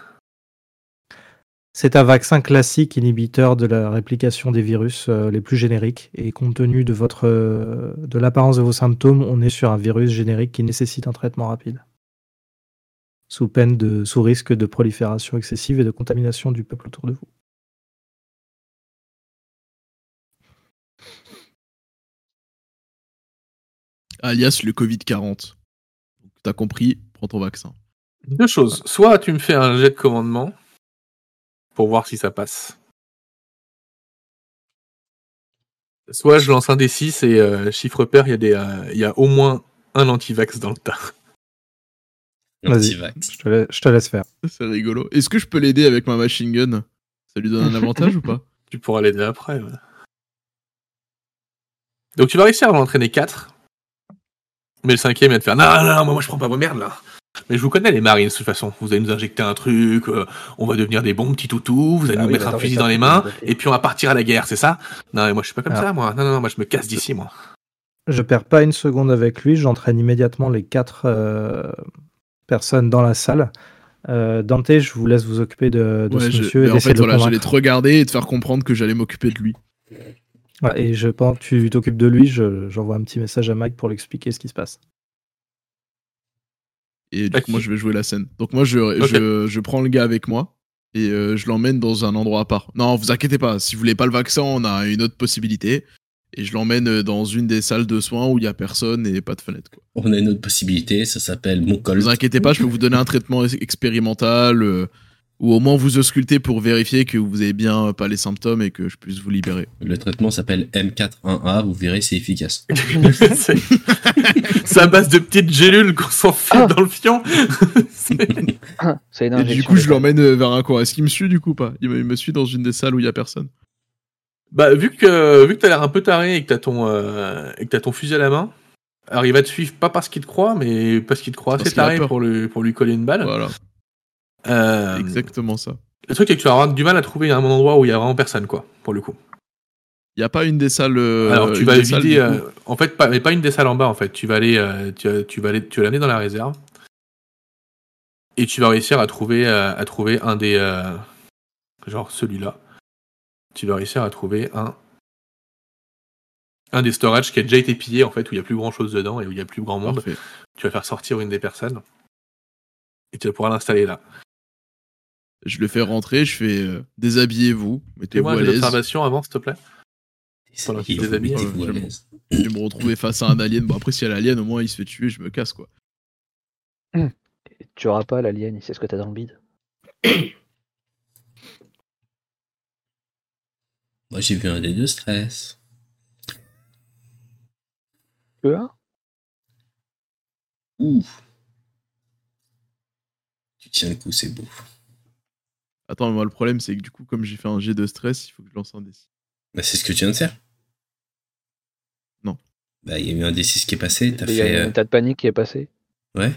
C'est un vaccin classique inhibiteur de la réplication des virus euh, les plus génériques. Et compte tenu de, votre, euh, de l'apparence de vos symptômes, on est sur un virus générique qui nécessite un traitement rapide. Sous peine de, sous risque de prolifération excessive et de contamination du peuple autour de vous.
Alias le Covid-40. Donc, T'as compris, prends ton vaccin.
Deux choses. Soit tu me fais un jet de commandement pour voir si ça passe. Soit je lance un des 6 et euh, chiffre pair, il y, a des, euh, il y a au moins un anti-vax dans le tas.
Vas-y. Je te, la- je te laisse faire.
C'est rigolo. Est-ce que je peux l'aider avec ma machine gun? Ça lui donne un avantage [laughs] ou pas?
Tu pourras l'aider après. ouais. Donc tu vas réussir à en entraîner 4. Mais le cinquième il va te faire Non, non, non, moi, moi je prends pas vos merdes là. Mais je vous connais les marines de toute façon. Vous allez nous injecter un truc, euh, on va devenir des bons petits toutous, vous allez
Ah
nous
oui,
mettre
bah
un fusil dans les mains, et puis on va partir à la guerre, c'est ça? Non, mais moi je suis pas comme
Ah.
ça, moi. Non, non, non, moi je me casse d'ici, moi.
Je perds pas une seconde avec lui. J'entraîne immédiatement les quatre euh, personnes dans la salle. Euh, Dante, je vous laisse vous occuper de, de
Ouais,
ce monsieur et
en fait,
de le
voilà, j'allais te regarder et te faire comprendre que j'allais m'occuper de lui.
Ouais, et je, pendant que tu t'occupes de lui, je- j'envoie un petit message à Mike pour lui expliquer ce qui se passe.
Et du
Ok.
coup, moi, je vais jouer la scène. Donc, moi, je, je, je prends le gars avec moi et euh, je l'emmène dans un endroit à part. Non, vous inquiétez pas. Si vous voulez pas le vaccin, on a une autre possibilité. Et je l'emmène euh, dans une des salles de soins où il y a personne et pas de fenêtre. Quoi.
On a une autre possibilité, ça s'appelle mon col.
Vous inquiétez pas, je peux vous donner un traitement ex- expérimental euh, ou au moins vous ausculter pour vérifier que vous avez bien euh, pas les symptômes et que je puisse vous libérer.
Le traitement s'appelle M41A, vous verrez, c'est efficace. [laughs]
c'est à base de petites gélules qu'on s'enfile
Ah.
dans le fion. C'est-
C'est une
Et du coup, je l'emmène vers un coin. Est-ce qu'il me suit du coup ou pas? Il me, il me suit dans une des salles où il y a personne.
Bah, vu que, vu que t'as l'air un peu taré et que t'as ton, euh, et que t'as ton fusil à la main, alors il va te suivre pas parce qu'il te croit, mais parce qu'il te croit assez taré pour lui, pour lui coller une balle.
Voilà,
Euh,
exactement ça.
Le truc, c'est que tu vas avoir du mal à trouver un endroit où il y a vraiment personne, quoi, pour le coup.
Il y a pas une des salles. euh,
Alors, tu vas
salles,
vider,
coup
euh, en fait, pas, mais pas une des salles en bas, en fait. Tu vas aller, euh, tu, vas- tu vas aller, tu vas l'amener dans la réserve. Et tu vas réussir à trouver, euh, à trouver un des, genre celui-là. Tu vas réussir à trouver un, un des storages qui a déjà été pillé, en fait, où il y a plus grand chose dedans et où il y a plus grand monde.
Parfait.
Tu vas faire sortir une des personnes. Et tu vas pouvoir l'installer là.
Je le fais rentrer, je fais euh, déshabillez-vous, mettez-vous à l'aise.
d'observation avant, s'il te plaît.
Faut
déshabille.
Ouais. Je vais me retrouver face à un alien. Bon après si y a l'alien, au moins il se fait tuer, je me casse quoi.
Tu auras pas l'alien, il sait ce que t'as dans le bide. [coughs]
Moi, j'ai vu un dé de stress.
Tu vois
Ouh. Tu tiens le coup, c'est beau.
Attends, moi le problème c'est que du coup comme j'ai fait un jet de stress, il faut que je lance un D6.
Bah, c'est ce que tu viens de faire.
Non.
Bah, il y a eu un D6 qui est passé. T'as
Il y a
fait.
un tas de panique qui est passé.
euh, Ouais.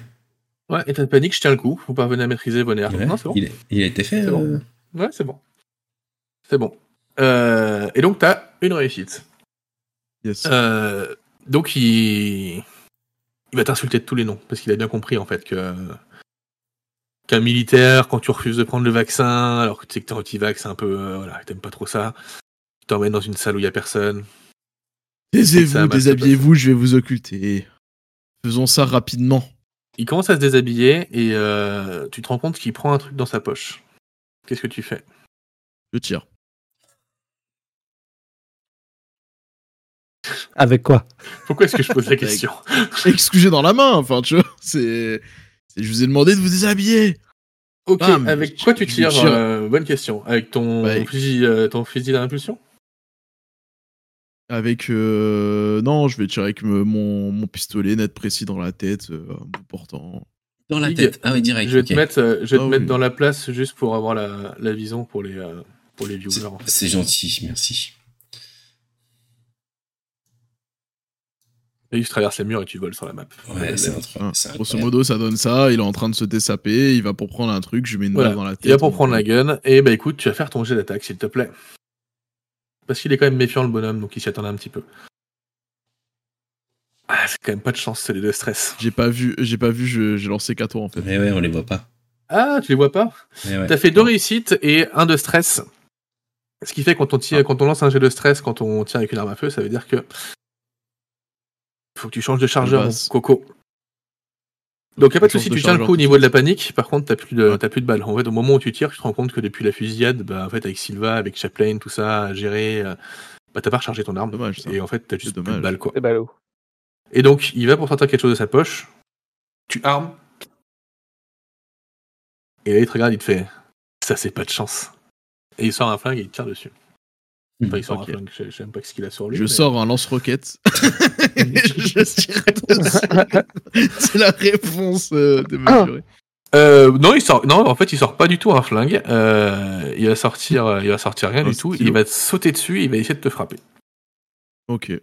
Ouais, état de panique, je tiens le coup. Vous parvenez à maîtriser vos nerfs.
ouais.
Non, c'est bon.
il, a, il a été fait.
C'est bon.
euh,
Ouais, c'est bon. C'est bon. Euh, et donc, t'as une réussite.
Yes.
Euh, donc, il... il va t'insulter de tous les noms, parce qu'il a bien compris, en fait, que qu'un militaire, quand tu refuses de prendre le vaccin, alors que tu sais que t'es anti-vax, c'est un peu... euh, voilà, t'aimes pas trop ça. Tu t'emmènes dans une salle où il y a personne.
Taisez-vous,
se
déshabillez-vous, je vais vous occulter. Faisons ça rapidement.
Il commence à se déshabiller, et euh, tu te rends compte qu'il prend un truc dans sa poche. Qu'est-ce que tu fais?
Je tire.
Avec quoi?
Pourquoi est-ce que je pose la question? [laughs]
Excusez dans la main, enfin tu vois, c'est. Je vous ai demandé de vous déshabiller.
Ok,
Bam,
avec quoi tu tires
tire.
euh, Bonne question. Avec ton
Ouais.
fusil, euh, ton fusil d'impulsion?
Avec. euh, Non, je vais tirer avec me- mon, mon pistolet net précis dans la tête, euh, portant.
Dans la tête. Ah oui, direct.
Je vais te mettre, euh, je vais
Ah
te mettre
oui.
dans la place juste pour avoir la, la vision pour les, euh, pour les viewers. en fait.
C'est c'est gentil, merci.
Et il traverse les murs et tu voles sur la map.
Ouais, c'est
Grosso modo, ça donne ça. Il est en train de se dessaper. Il va pour prendre un truc. Je mets une
Voilà.
balle dans la tête.
Il va pour prendre la gun. Et bah écoute, tu vas faire ton jet d'attaque, s'il te plaît. Parce qu'il est quand même méfiant, le bonhomme, donc il s'y attendait un petit peu. Ah, c'est quand même pas de chance, c'est les deux stress.
J'ai pas vu. J'ai pas vu. je- J'ai lancé 4 en fait.
Ouais, ouais, on les voit pas.
Ah, tu les vois pas?
Ouais.
T'as fait deux réussites et un de stress. Ce qui fait que quand on, tire, quand on lance un jet de stress, quand on tire avec une arme à feu, ça veut dire que. Faut que tu changes de chargeur, mon coco. Donc y a pas de souci, tu tiens le coup au niveau de la panique, par contre t'as plus de
Ouais.
plus de balles. En fait, au moment où tu tires, tu te rends compte que depuis la fusillade, bah en fait avec Silva, avec Chaplain, tout ça, à gérer, euh, bah t'as pas rechargé ton arme.
Dommage ça.
Et en fait t'as juste plus de balles quoi. Et donc il va pour sortir quelque chose de sa poche, tu armes. Et là il te regarde, il te fait Ça c'est pas de chance. Et il sort un flingue et il te tire dessus. Enfin, il sort
Ok.
un flingue, je je sais même pas ce qu'il a sur lui.
Je
mais-
sors un lance-roquette. [laughs] je tire dessus. C'est la réponse euh, démesurée.
Euh, non, il sort. Non, en fait, il sort pas du tout un flingue. Euh, il va sortir. euh, Il va sortir rien
Un
du tout.
stylo.
Il va te sauter dessus. Il va essayer de te frapper.
Ok.
Il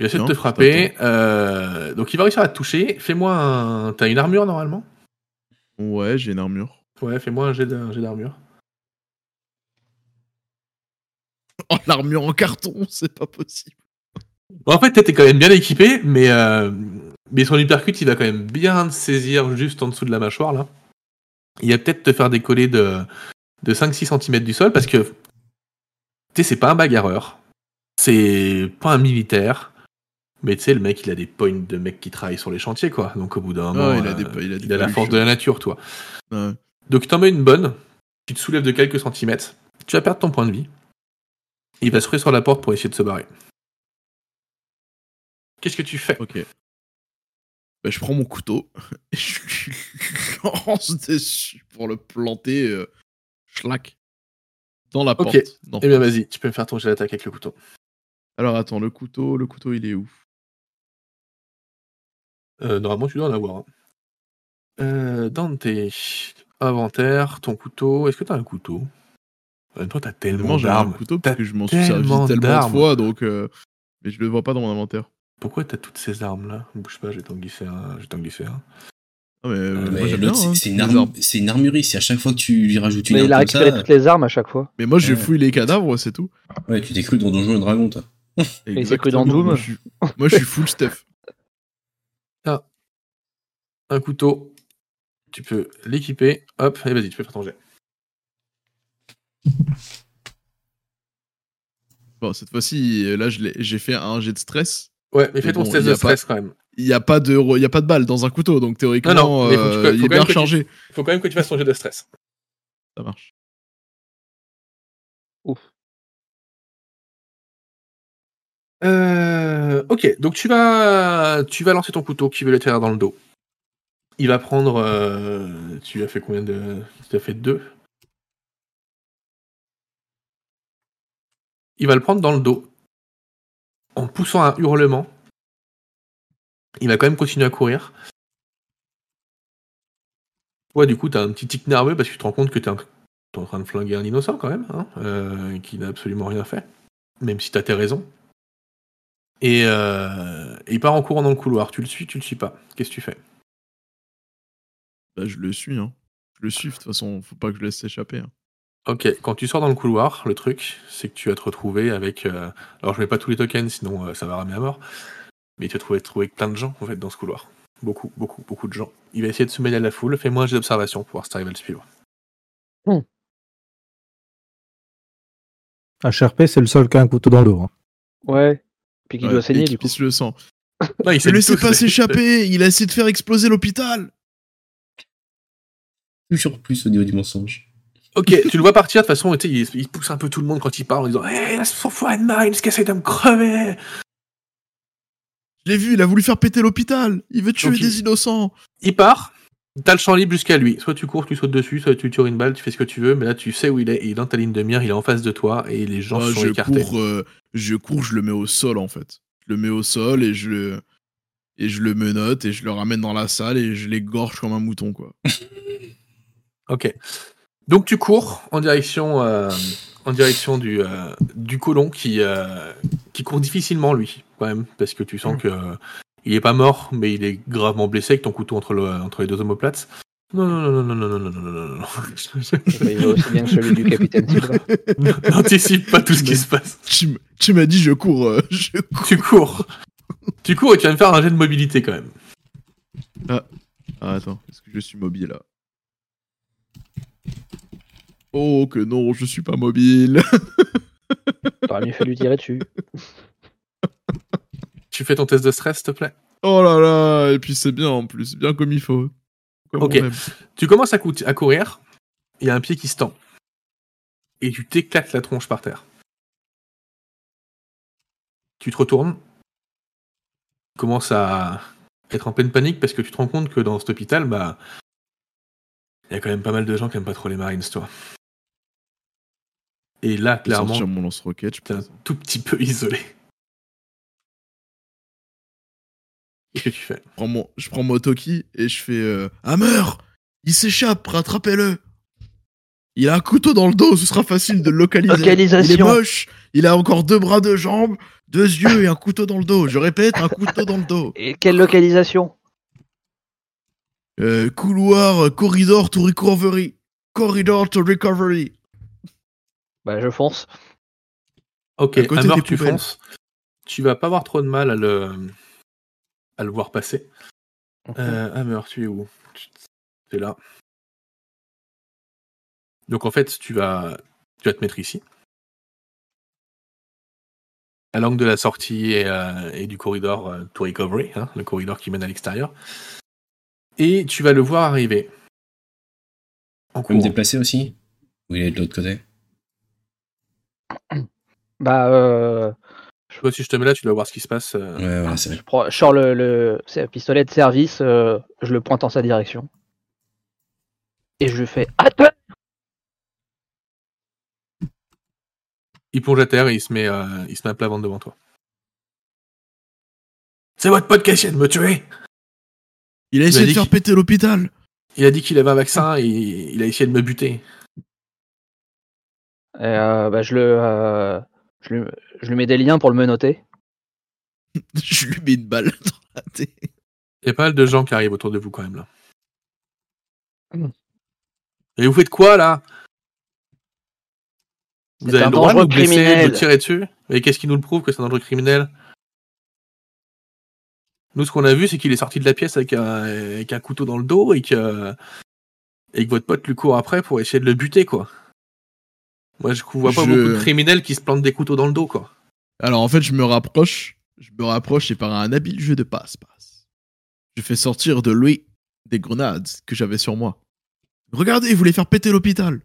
va essayer de te frapper. euh, donc, il va réussir à te toucher. Fais-moi un. T'as une armure normalement?
Ouais, j'ai une armure.
Ouais, fais-moi un jet de- un jet d'armure. [laughs]
Oh, l'armure en carton, c'est pas possible.
Bon, en fait, t'es quand même bien équipé, mais euh, mais son hypercute, il va quand même bien te saisir juste en dessous de la mâchoire là. Il va peut-être te faire décoller de de 5-6 cm du sol parce que tu sais, c'est pas un bagarreur, c'est pas un militaire, mais tu sais, le mec, il a des points de mec qui travaille sur les chantiers quoi. Donc au bout d'un moment,
Ah, il a
euh,
des- il a des
la force de la nature, toi.
Ouais.
Donc t'en mets une bonne, tu te soulèves de quelques centimètres, tu vas perdre ton point de vie. Il va se ruer sur la porte pour essayer de se barrer. Qu'est-ce que tu fais?
Ok. Bah, je prends mon couteau et [laughs] je lance dessus pour le planter. Euh, schlack. Dans la
Ok.
porte. Non.
Eh bien vas-y, tu peux me faire ton jet d'attaque avec le couteau.
Alors attends, le couteau, le couteau, il est où?
Euh, normalement, tu dois en avoir. hein. Euh, dans tes inventaires, ton couteau. Est-ce que t'as un couteau? Euh, Toi, t'as tellement
Moi, j'ai un
d'armes.
couteau parce que je m'en suis servi
tellement
de fois, donc. euh, Mais je le vois pas dans mon inventaire.
Pourquoi t'as toutes ces armes-là? Bouge pas, je vais t'en glisser un. Je vais t'en glisser un.
Ah, mais, euh,
Mais l'autre,
hein,
c'est une, arme-
armes.
c'est une armurerie. Si à chaque fois que tu lui rajoutes une
Mais il a
arme comme
récupéré
ça,
toutes les armes à chaque fois.
Mais moi, je
Ouais.
fouille les cadavres, c'est tout.
ouais, tu t'es cru dans Donjon et Dragon, toi. [laughs]
il s'est cru dans
Exactement.
Doom.
Moi, je suis, moi, je suis full Steph. [laughs]
Un couteau. Tu peux l'équiper. Hop, et vas-y, tu peux faire ton jet. [laughs]
Bon, cette fois-ci, euh, là, j'ai fait un jet de stress.
Ouais, mais fais ton
bon,
test de
pas-
stress quand même.
Il n'y a, pas de il a pas de balle dans un couteau, donc théoriquement,
Non, non, mais faut que tu-
euh,
faut
il est bien rechargé.
Il faut quand même que tu fasses ton jet de stress.
Ça marche.
Euh, ok, donc tu vas, tu vas lancer ton couteau qui veut le tirer dans le dos. Il va prendre. euh, tu as fait combien de. Tu as fait deux? Il va le prendre dans le dos. En poussant un hurlement. Il va quand même continuer à courir. Ouais, du coup, t'as un petit tic nerveux parce que tu te rends compte que t'es en, train de flinguer un innocent quand même, hein, euh, qui n'a absolument rien fait. Même si t'as tes raisons. Et euh, il part en courant dans le couloir. Tu le suis, tu le suis pas. Qu'est-ce que tu fais?
Bah, je le suis, hein. Je le suis, de toute façon, faut pas que je laisse s'échapper. hein.
Ok, quand tu sors dans le couloir, le truc, c'est que tu vas te retrouver avec. euh, alors, je mets pas tous les tokens, sinon euh, ça va ramener à mort. Mais tu vas te retrouver, te retrouver avec plein de gens en fait dans ce couloir. Beaucoup, beaucoup, beaucoup de gens. Il va essayer de se mêler à la foule. Fais-moi un jet d'observation pour voir si t'arrives à le suivre.
HRP, c'est le seul qui a un couteau dans le dos. hein.
Ouais. Puis qui
Ouais,
doit
et
saigner
qui
du coup.
pisse le sang.
Non, il
Ne
saigne
laissez pas s'échapper Il a essayé de faire exploser l'hôpital
Toujours plus au niveau du mensonge.
Ok, tu le vois partir, de toute façon, il, il pousse un peu tout le monde quand il parle en disant Hé, laisse son foie de mine, ce de me crever?
Je l'ai vu, il a voulu faire péter l'hôpital Il veut tuer
Donc, il-
des innocents
Il part, t'as le champ libre jusqu'à lui. Soit tu cours, tu sautes dessus, soit tu tires une balle, tu fais ce que tu veux, mais là tu sais où il est, il est dans ta ligne de mire, il est en face de toi et les gens se sont
je
écartés.
cours, euh, je cours, je le mets au sol en fait. Je le mets au sol et je le et je le menotte et je le ramène dans la salle et je l'égorge comme un mouton quoi. [laughs]
Ok. Donc tu cours en direction, euh, en direction du, euh, du colon qui, euh, qui court difficilement lui, quand même, parce que tu sens que euh, il est pas mort, mais il est gravement blessé avec ton couteau entre, le, entre les deux omoplates. Non, non, non, non, non, non, non, non, non, non, non.
Il va aussi bien que celui du capitaine Silva.
N'anticipe pas tout ce qui se passe.
Tu, m- tu m'as dit je cours, euh, je cours.
Tu cours. Tu cours et tu vas me faire un jet de mobilité quand même.
Ah, attends, est-ce que je suis mobile là Oh que non, je suis pas mobile. [laughs]
T'aurais mieux fait lui tirer dessus.
Tu fais ton test de stress, s'il te plaît.
Oh là là, et puis c'est bien en plus, bien comme il faut. Comme
Ok. Tu commences à, cou- à courir, il y a un pied qui se tend. Et tu t'éclates la tronche par terre. Tu te retournes. Tu commences à être en pleine panique parce que tu te rends compte que dans cet hôpital, bah. Il y a quand même pas mal de gens qui aiment pas trop les Marines, toi. Et là, clairement,
mon lance-roquette, je
t'es un tout petit peu [laughs] isolé. Qu'est-ce que tu fais?
Je prends mon, je prends mon Toki et je fais euh, Hammer Il s'échappe, rattrapez-le Il a un couteau dans le dos, ce sera facile de le localiser.
Localisation.
Il est moche, il a encore deux bras, deux jambes, deux yeux et un couteau dans le dos. Je répète, un couteau dans le dos.
Et quelle localisation?
Euh, couloir, euh, corridor to recovery. Corridor to recovery.
Bah je fonce.
Ok,
À côté
Hammer,
des
tu
poubelles.
fonces. Tu vas pas avoir trop de mal à le, à le voir passer. Euh, Hammer, tu es où? Tu es là. Donc en fait, tu vas, tu vas te mettre ici. À l'angle de la sortie et, euh, et du corridor euh, to recovery, hein, le corridor qui mène à l'extérieur. Et tu vas le voir arriver. En
Tu peux me déplacer aussi Ou il est de l'autre côté?
Bah euh,
Je sais pas si je te mets là, tu dois voir ce qui se passe. euh.
Ouais, voilà, c'est vrai.
je, prends, je sors le, pistolet de service, euh, je le pointe en sa direction. Et je fais Attends
Il plonge à terre et il se met, euh, il se met à plat ventre devant toi. C'est votre pote qui de me tuer
Il a essayé de faire péter l'hôpital.
Il a dit qu'il avait un vaccin et il a essayé de me buter.
Et, euh, bah, je, le, euh, je, lui, je lui mets des liens pour le menotter. [laughs]
je lui mets une balle dans la tête.
Il y a pas mal de gens qui arrivent autour de vous quand même là. Et vous faites quoi là? Vous avez
un
le droit de
dangereux
nous blesser, de
criminel.
nous tirer dessus? Et qu'est-ce qui nous le prouve que c'est un dangereux criminel? Nous, ce qu'on a vu, c'est qu'il est sorti de la pièce avec un, avec un couteau dans le dos et que, et que votre pote lui court après pour essayer de le buter, quoi. Moi, je vois pas
Je-
beaucoup de criminels qui se plantent des couteaux dans le dos, quoi.
Alors en fait, je me rapproche, je me rapproche et par un habile jeu de passe-passe, je fais sortir de lui des grenades que j'avais sur moi. Regardez, il voulait faire péter l'hôpital.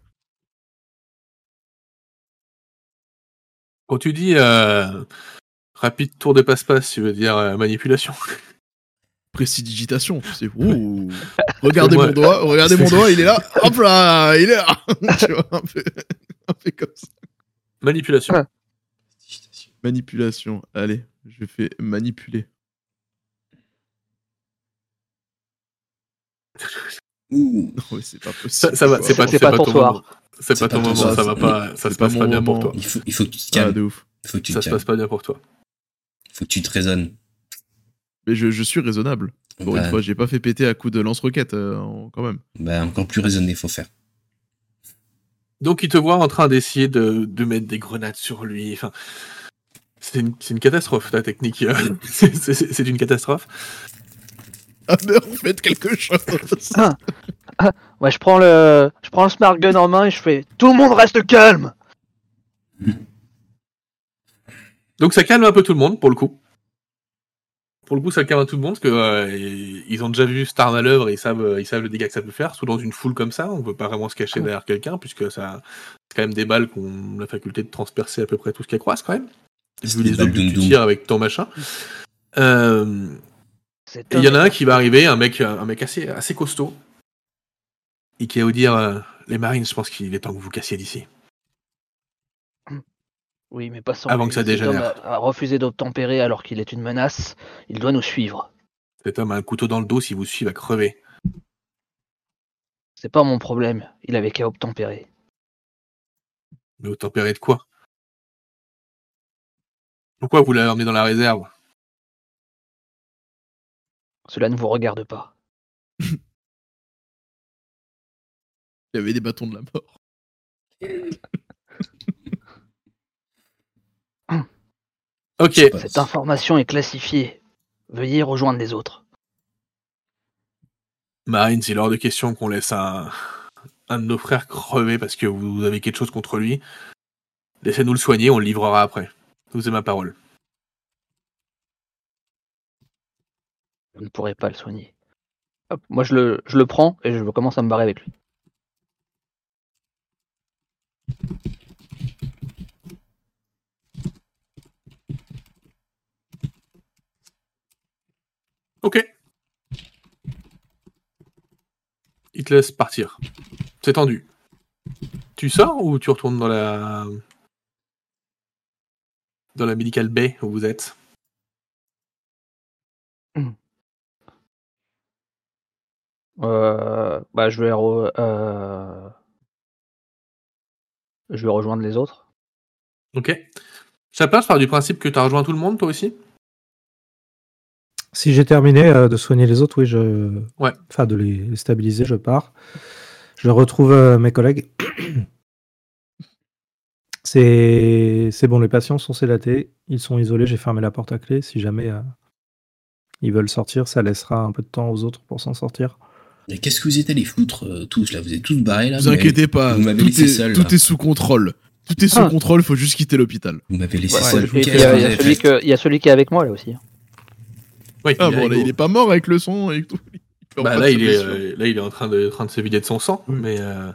Quand tu dis euh, rapide tour de passe-passe, tu veux dire euh, manipulation. [laughs]
Précidigitation, tu sais. Ouh. Regardez mon doigt, regardez mon doigt, il est là. [laughs] Hop là, il est là. [laughs] tu vois, un peu, un peu comme ça.
Manipulation.
Ouais.
Manipulation. Allez, je fais manipuler.
Ouh.
Non, mais c'est pas possible.
Ça, ça va, c'est pas,
C'est
c'est
pas
pas
ton
moment. C'est
C'est
pas ton moment, ça
c'est-
va pas, ça
c'est
se
pas
passe pas bien pour toi.
Il faut, il faut que tu te
Ah,
calmes.
de ouf.
Il faut que tu
Ça se passe pas bien pour toi.
Faut que tu te raisonnes.
Mais je, je suis raisonnable. Pour
Bah,
une fois, j'ai pas fait péter à coup de lance-roquette, euh, quand même.
bah, encore plus raisonné, faut faire.
Donc il te voit en train d'essayer de, de mettre des grenades sur lui. Enfin, c'est une, c'est une catastrophe ta technique. [laughs] c'est une catastrophe.
Ah, mais fait, quelque chose.
Ouais, je prends le, je prends le smart gun en main et je fais tout le monde reste calme. [laughs]
Donc ça calme un peu tout le monde pour le coup. Pour le coup, ça calme tout le monde parce que euh, ils ont déjà vu arme à l'œuvre et ils savent, ils savent le dégât que ça peut faire. Surtout dans une foule comme ça, on peut pas vraiment se cacher derrière quelqu'un puisque ça, c'est quand même des balles qui ont la faculté de transpercer à peu près tout ce qu'elles croisent quand même. Vu
des
les obus que tu tires avec ton machin. Euh,
C'est
Et il y en a un qui va arriver, un mec, un mec assez, assez costaud, et qui va vous dire euh, Les Marines, je pense qu'il est temps que vous vous cassiez d'ici.
Oui, mais pas sans
Avant que ça dégénère.
a, a refusé d'obtempérer alors qu'il est une menace. Il doit nous suivre.
Cet homme a un couteau dans le dos, s'il vous suit, il va crever.
C'est pas mon problème. Il avait qu'à obtempérer.
Mais au tempéré de quoi? Pourquoi vous l'avez emmené dans la réserve?
Cela ne vous regarde pas. [laughs]
Il y avait des bâtons de la mort.
Ok,
C'est
Cette information est classifiée. Veuillez rejoindre les autres.
Marines, il est hors de question qu'on laisse un, un de nos frères crever parce que vous avez quelque chose contre lui. Laissez-nous le soigner, on le livrera après. Vous ai ma parole.
Je ne pourrai pas le soigner. Hop, moi, je le, je le prends et je commence à me barrer avec lui.
Ok. Il te laisse partir. C'est tendu. Tu sors ou tu retournes dans la dans la medical bay où vous êtes? [clears throat]
Euh, bah, je vais, re- euh, je vais rejoindre les autres.
Ok. Chapin, je pars du principe que tu as rejoint tout le monde, toi aussi?
Si j'ai terminé euh, de soigner les autres, oui, je.
Ouais.
Enfin, de les stabiliser, je pars. Je retrouve euh, mes collègues. [clears throat] C'est c'est bon, les patients sont sédatés, ils sont isolés, j'ai fermé la porte à clé. Si jamais euh, ils veulent sortir, ça laissera un peu de temps aux autres pour s'en sortir.
Mais qu'est-ce que vous êtes allés foutre euh, tous là? Vous êtes tous barrés là?
Vous inquiétez pas,
vous m'avez
tout,
laissé
est,
seul,
tout est sous contrôle. Tout est sous
Ah.
contrôle, faut juste quitter l'hôpital.
Vous m'avez laissé
Ouais,
seul.
il y a, y
vous
celui
fait?
que- il y a celui qui est avec moi là aussi.
Ouais,
Ah
il est
bon, là, il est pas mort avec le son et tout. Il
Bah, là, il est, euh, là, il est en train de, en train de se vider de son sang.
Oui.
Mais euh,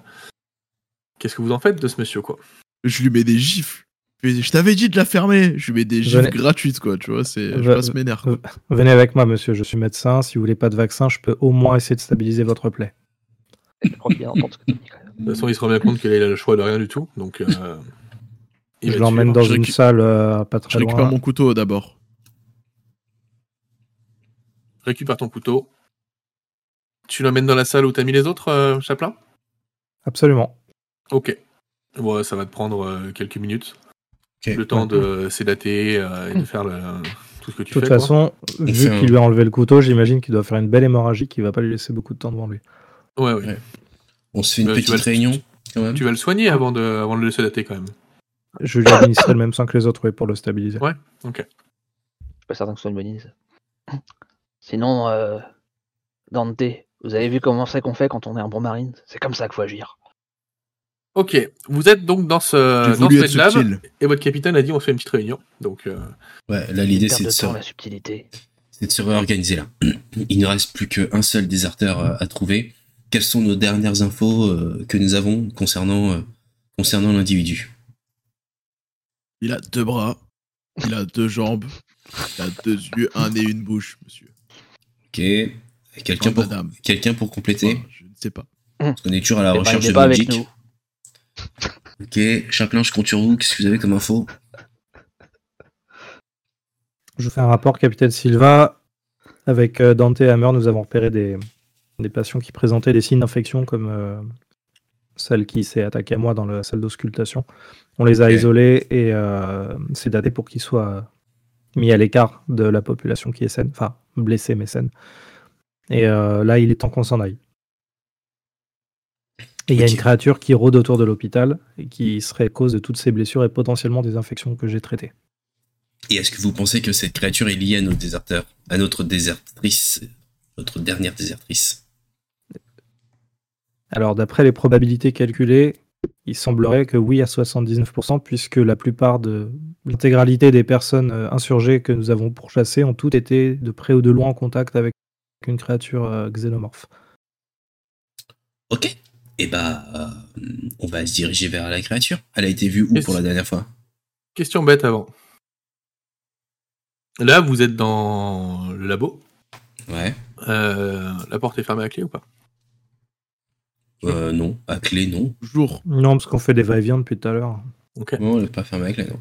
qu'est-ce que vous en faites de ce monsieur, quoi?
Je lui mets des gifles. Je Je t'avais dit de la fermer. Je lui mets des gifles
Venez.
gratuites, quoi, tu vois. C'est, je passe mes nerfs.
Venez avec moi, monsieur, je suis médecin. Si vous voulez pas de vaccin, je peux au moins essayer de stabiliser votre plaie.
Je.
De toute façon, il se rend bien compte qu'il a le choix de rien du tout. Donc, euh, il
Je l'emmène dans
Je
une
récup-
salle euh, pas
Je
très
récupère
loin.
mon couteau d'abord.
Récupère ton couteau. Tu l'emmènes dans la salle où t'as mis les autres, euh, Chaplin?
Absolument.
Ok. Bon, ça va te prendre euh, quelques minutes.
Ok.
Le temps de sédater euh, et de faire le, tout ce que
De
tu
toute
fais. quoi.
façon, vu qu'il lui a enlevé le couteau, j'imagine qu'il doit faire une belle hémorragie qui va pas lui laisser beaucoup de temps devant lui.
Ouais, ouais.
Ouais.
On se fait une
Euh, tu
petite
vas le-
réunion quand même.
Tu vas le soigner avant de, avant de le laisser dater quand même.
Je vais lui administrer le même sang que les autres, oui, pour le stabiliser.
Ouais.
Je suis pas certain que ce soit une bonne idée. ça. Sinon, euh, Dante, vous avez vu comment c'est qu'on fait quand on est un bon marine? C'est comme ça qu'il faut agir.
Ok, vous êtes donc dans ce, dans ce Lab, et votre capitaine a dit on se fait une petite réunion. Donc, euh,
Ouais, là l'idée c'est de,
de
se...
temps, la subtilité.
c'est de se réorganiser là. [clears throat] Il ne reste plus qu'un seul déserteur euh, à trouver. Quelles sont nos dernières infos euh, que nous avons concernant, euh, concernant l'individu?
Il a deux bras, il a deux jambes, il a deux yeux, un nez, une bouche, monsieur.
Ok. Quelqu'un pour,
madame.
quelqu'un pour compléter
Enfin, je ne sais pas.
Parce qu'on est toujours à la
Eh ben,
recherche de logique. Ok, Chaplin, je compte sur vous. Qu'est-ce que vous avez comme info?
Je vous fais un rapport, capitaine Silva. Avec euh, Dante et Hammer, nous avons repéré des, des patients qui présentaient des signes d'infection, comme euh, celle qui s'est attaquée à moi dans la salle d'auscultation. On les a isolés et euh, c'est daté pour qu'ils soient mis à l'écart de la population qui est saine, enfin blessée mais saine. Et euh, là, il est temps qu'on s'en aille. Et il y a une créature qui rôde autour de l'hôpital et qui serait cause de toutes ces blessures et potentiellement des infections que j'ai traitées.
Et est-ce que vous pensez que cette créature est liée à nos déserteurs À notre désertrice Notre dernière désertrice?
Alors, d'après les probabilités calculées, il semblerait que oui à 79%, puisque la plupart de l'intégralité des personnes euh, insurgées que nous avons pourchassées ont toutes été de près ou de loin en contact avec une créature euh, xénomorphe.
Ok. Et bah, euh, on va se diriger vers la créature. Elle a été vue où pour la dernière fois?
Question bête avant. Là, vous êtes dans le labo.
Ouais.
Euh, la porte est fermée à clé ou pas?
Euh, non. À clé, non.
Toujours.
Non, parce qu'on fait des va-et-vient depuis tout à l'heure.
Ok.
Non, elle n'est pas fermée à clé, non.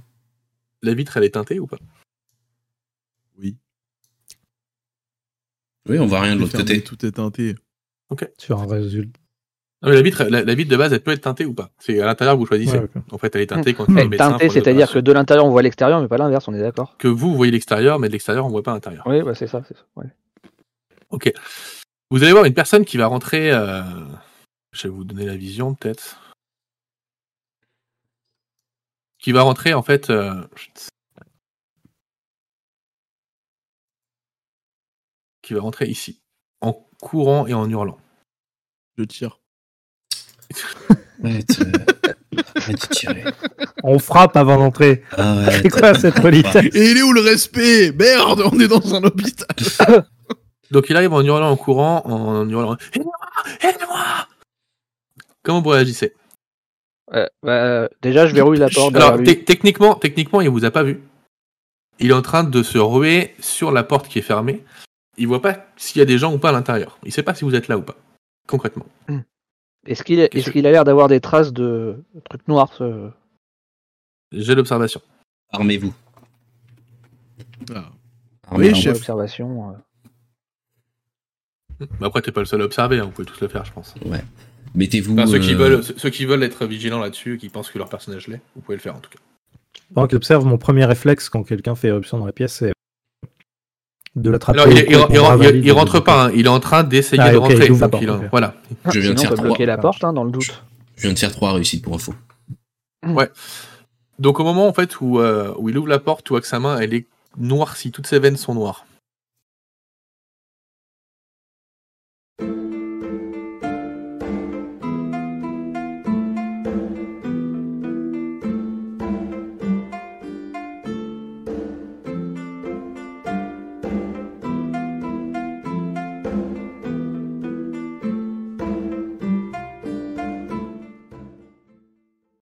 La vitre, elle est teintée ou pas?
Oui.
Oui, on voit rien de l'autre côté.
Tout est teinté.
Sur un résultat.
Non, mais la vitre, la, la vitre de base, elle peut être teintée ou pas? C'est à l'intérieur que vous choisissez.
Ouais, ok.
En fait, elle est teintée quand il y a
Mais
le médecin
teinté,
pour
c'est-à-dire que de l'intérieur on voit l'extérieur, mais pas l'inverse, on est d'accord?
Que vous voyez l'extérieur, mais de l'extérieur, on voit pas l'intérieur.
Oui, bah, c'est ça. c'est ça, ouais.
Ok. Vous allez voir une personne qui va rentrer. euh, Je vais vous donner la vision, peut-être. Qui va rentrer, en fait. euh, Qui va rentrer ici. En courant et en hurlant.
Je tire. [laughs]
Arrête, euh, arrête de tirer.
On frappe avant d'entrer.
Ah ouais,
C'est quoi cette politesse
Et il est où le respect? Merde, on est dans un hôpital. [laughs]
Donc il arrive en hurlant, en courant, en hurlant. Aidez-moi Aidez-moi Comment vous réagissez?
Euh, bah, déjà, je verrouille la porte.
Alors, techniquement, techniquement, il vous a pas vu. Il est en train de se ruer sur la porte qui est fermée. Il voit pas s'il y a des gens ou pas à l'intérieur. Il sait pas si vous êtes là ou pas. Concrètement.
Est-ce qu'il est, est-ce qu'il a l'air d'avoir des traces de trucs noirs ce...
J'ai l'observation.
Armez-vous.
Ah.
Armez-vous.
Oui, chef.
observation, euh.
Mais après, t'es pas le seul à observer. hein, Vous pouvez tous le faire, je pense.
Mettez-vous.
Enfin, ceux qui
euh,
veulent, ceux qui veulent être vigilants là-dessus, qui pensent que leur personnage l'est, vous pouvez le faire en tout cas.
Pendant qu'il observe, mon premier réflexe quand quelqu'un fait éruption dans la pièce, c'est de l'attraper.
Alors, il,
au
il- rentre pas. hein, Il est en train d'essayer
Ah,
de rentrer. donc il
porte,
en-
ok.
Voilà.
Je viens de
on
faire
peut bloquer la porte hein, dans le doute.
Je viens de faire trois réussites pour info.
Donc au moment en fait où, euh, où il ouvre la porte, tu vois que sa main elle est noircie, toutes ses veines sont noires.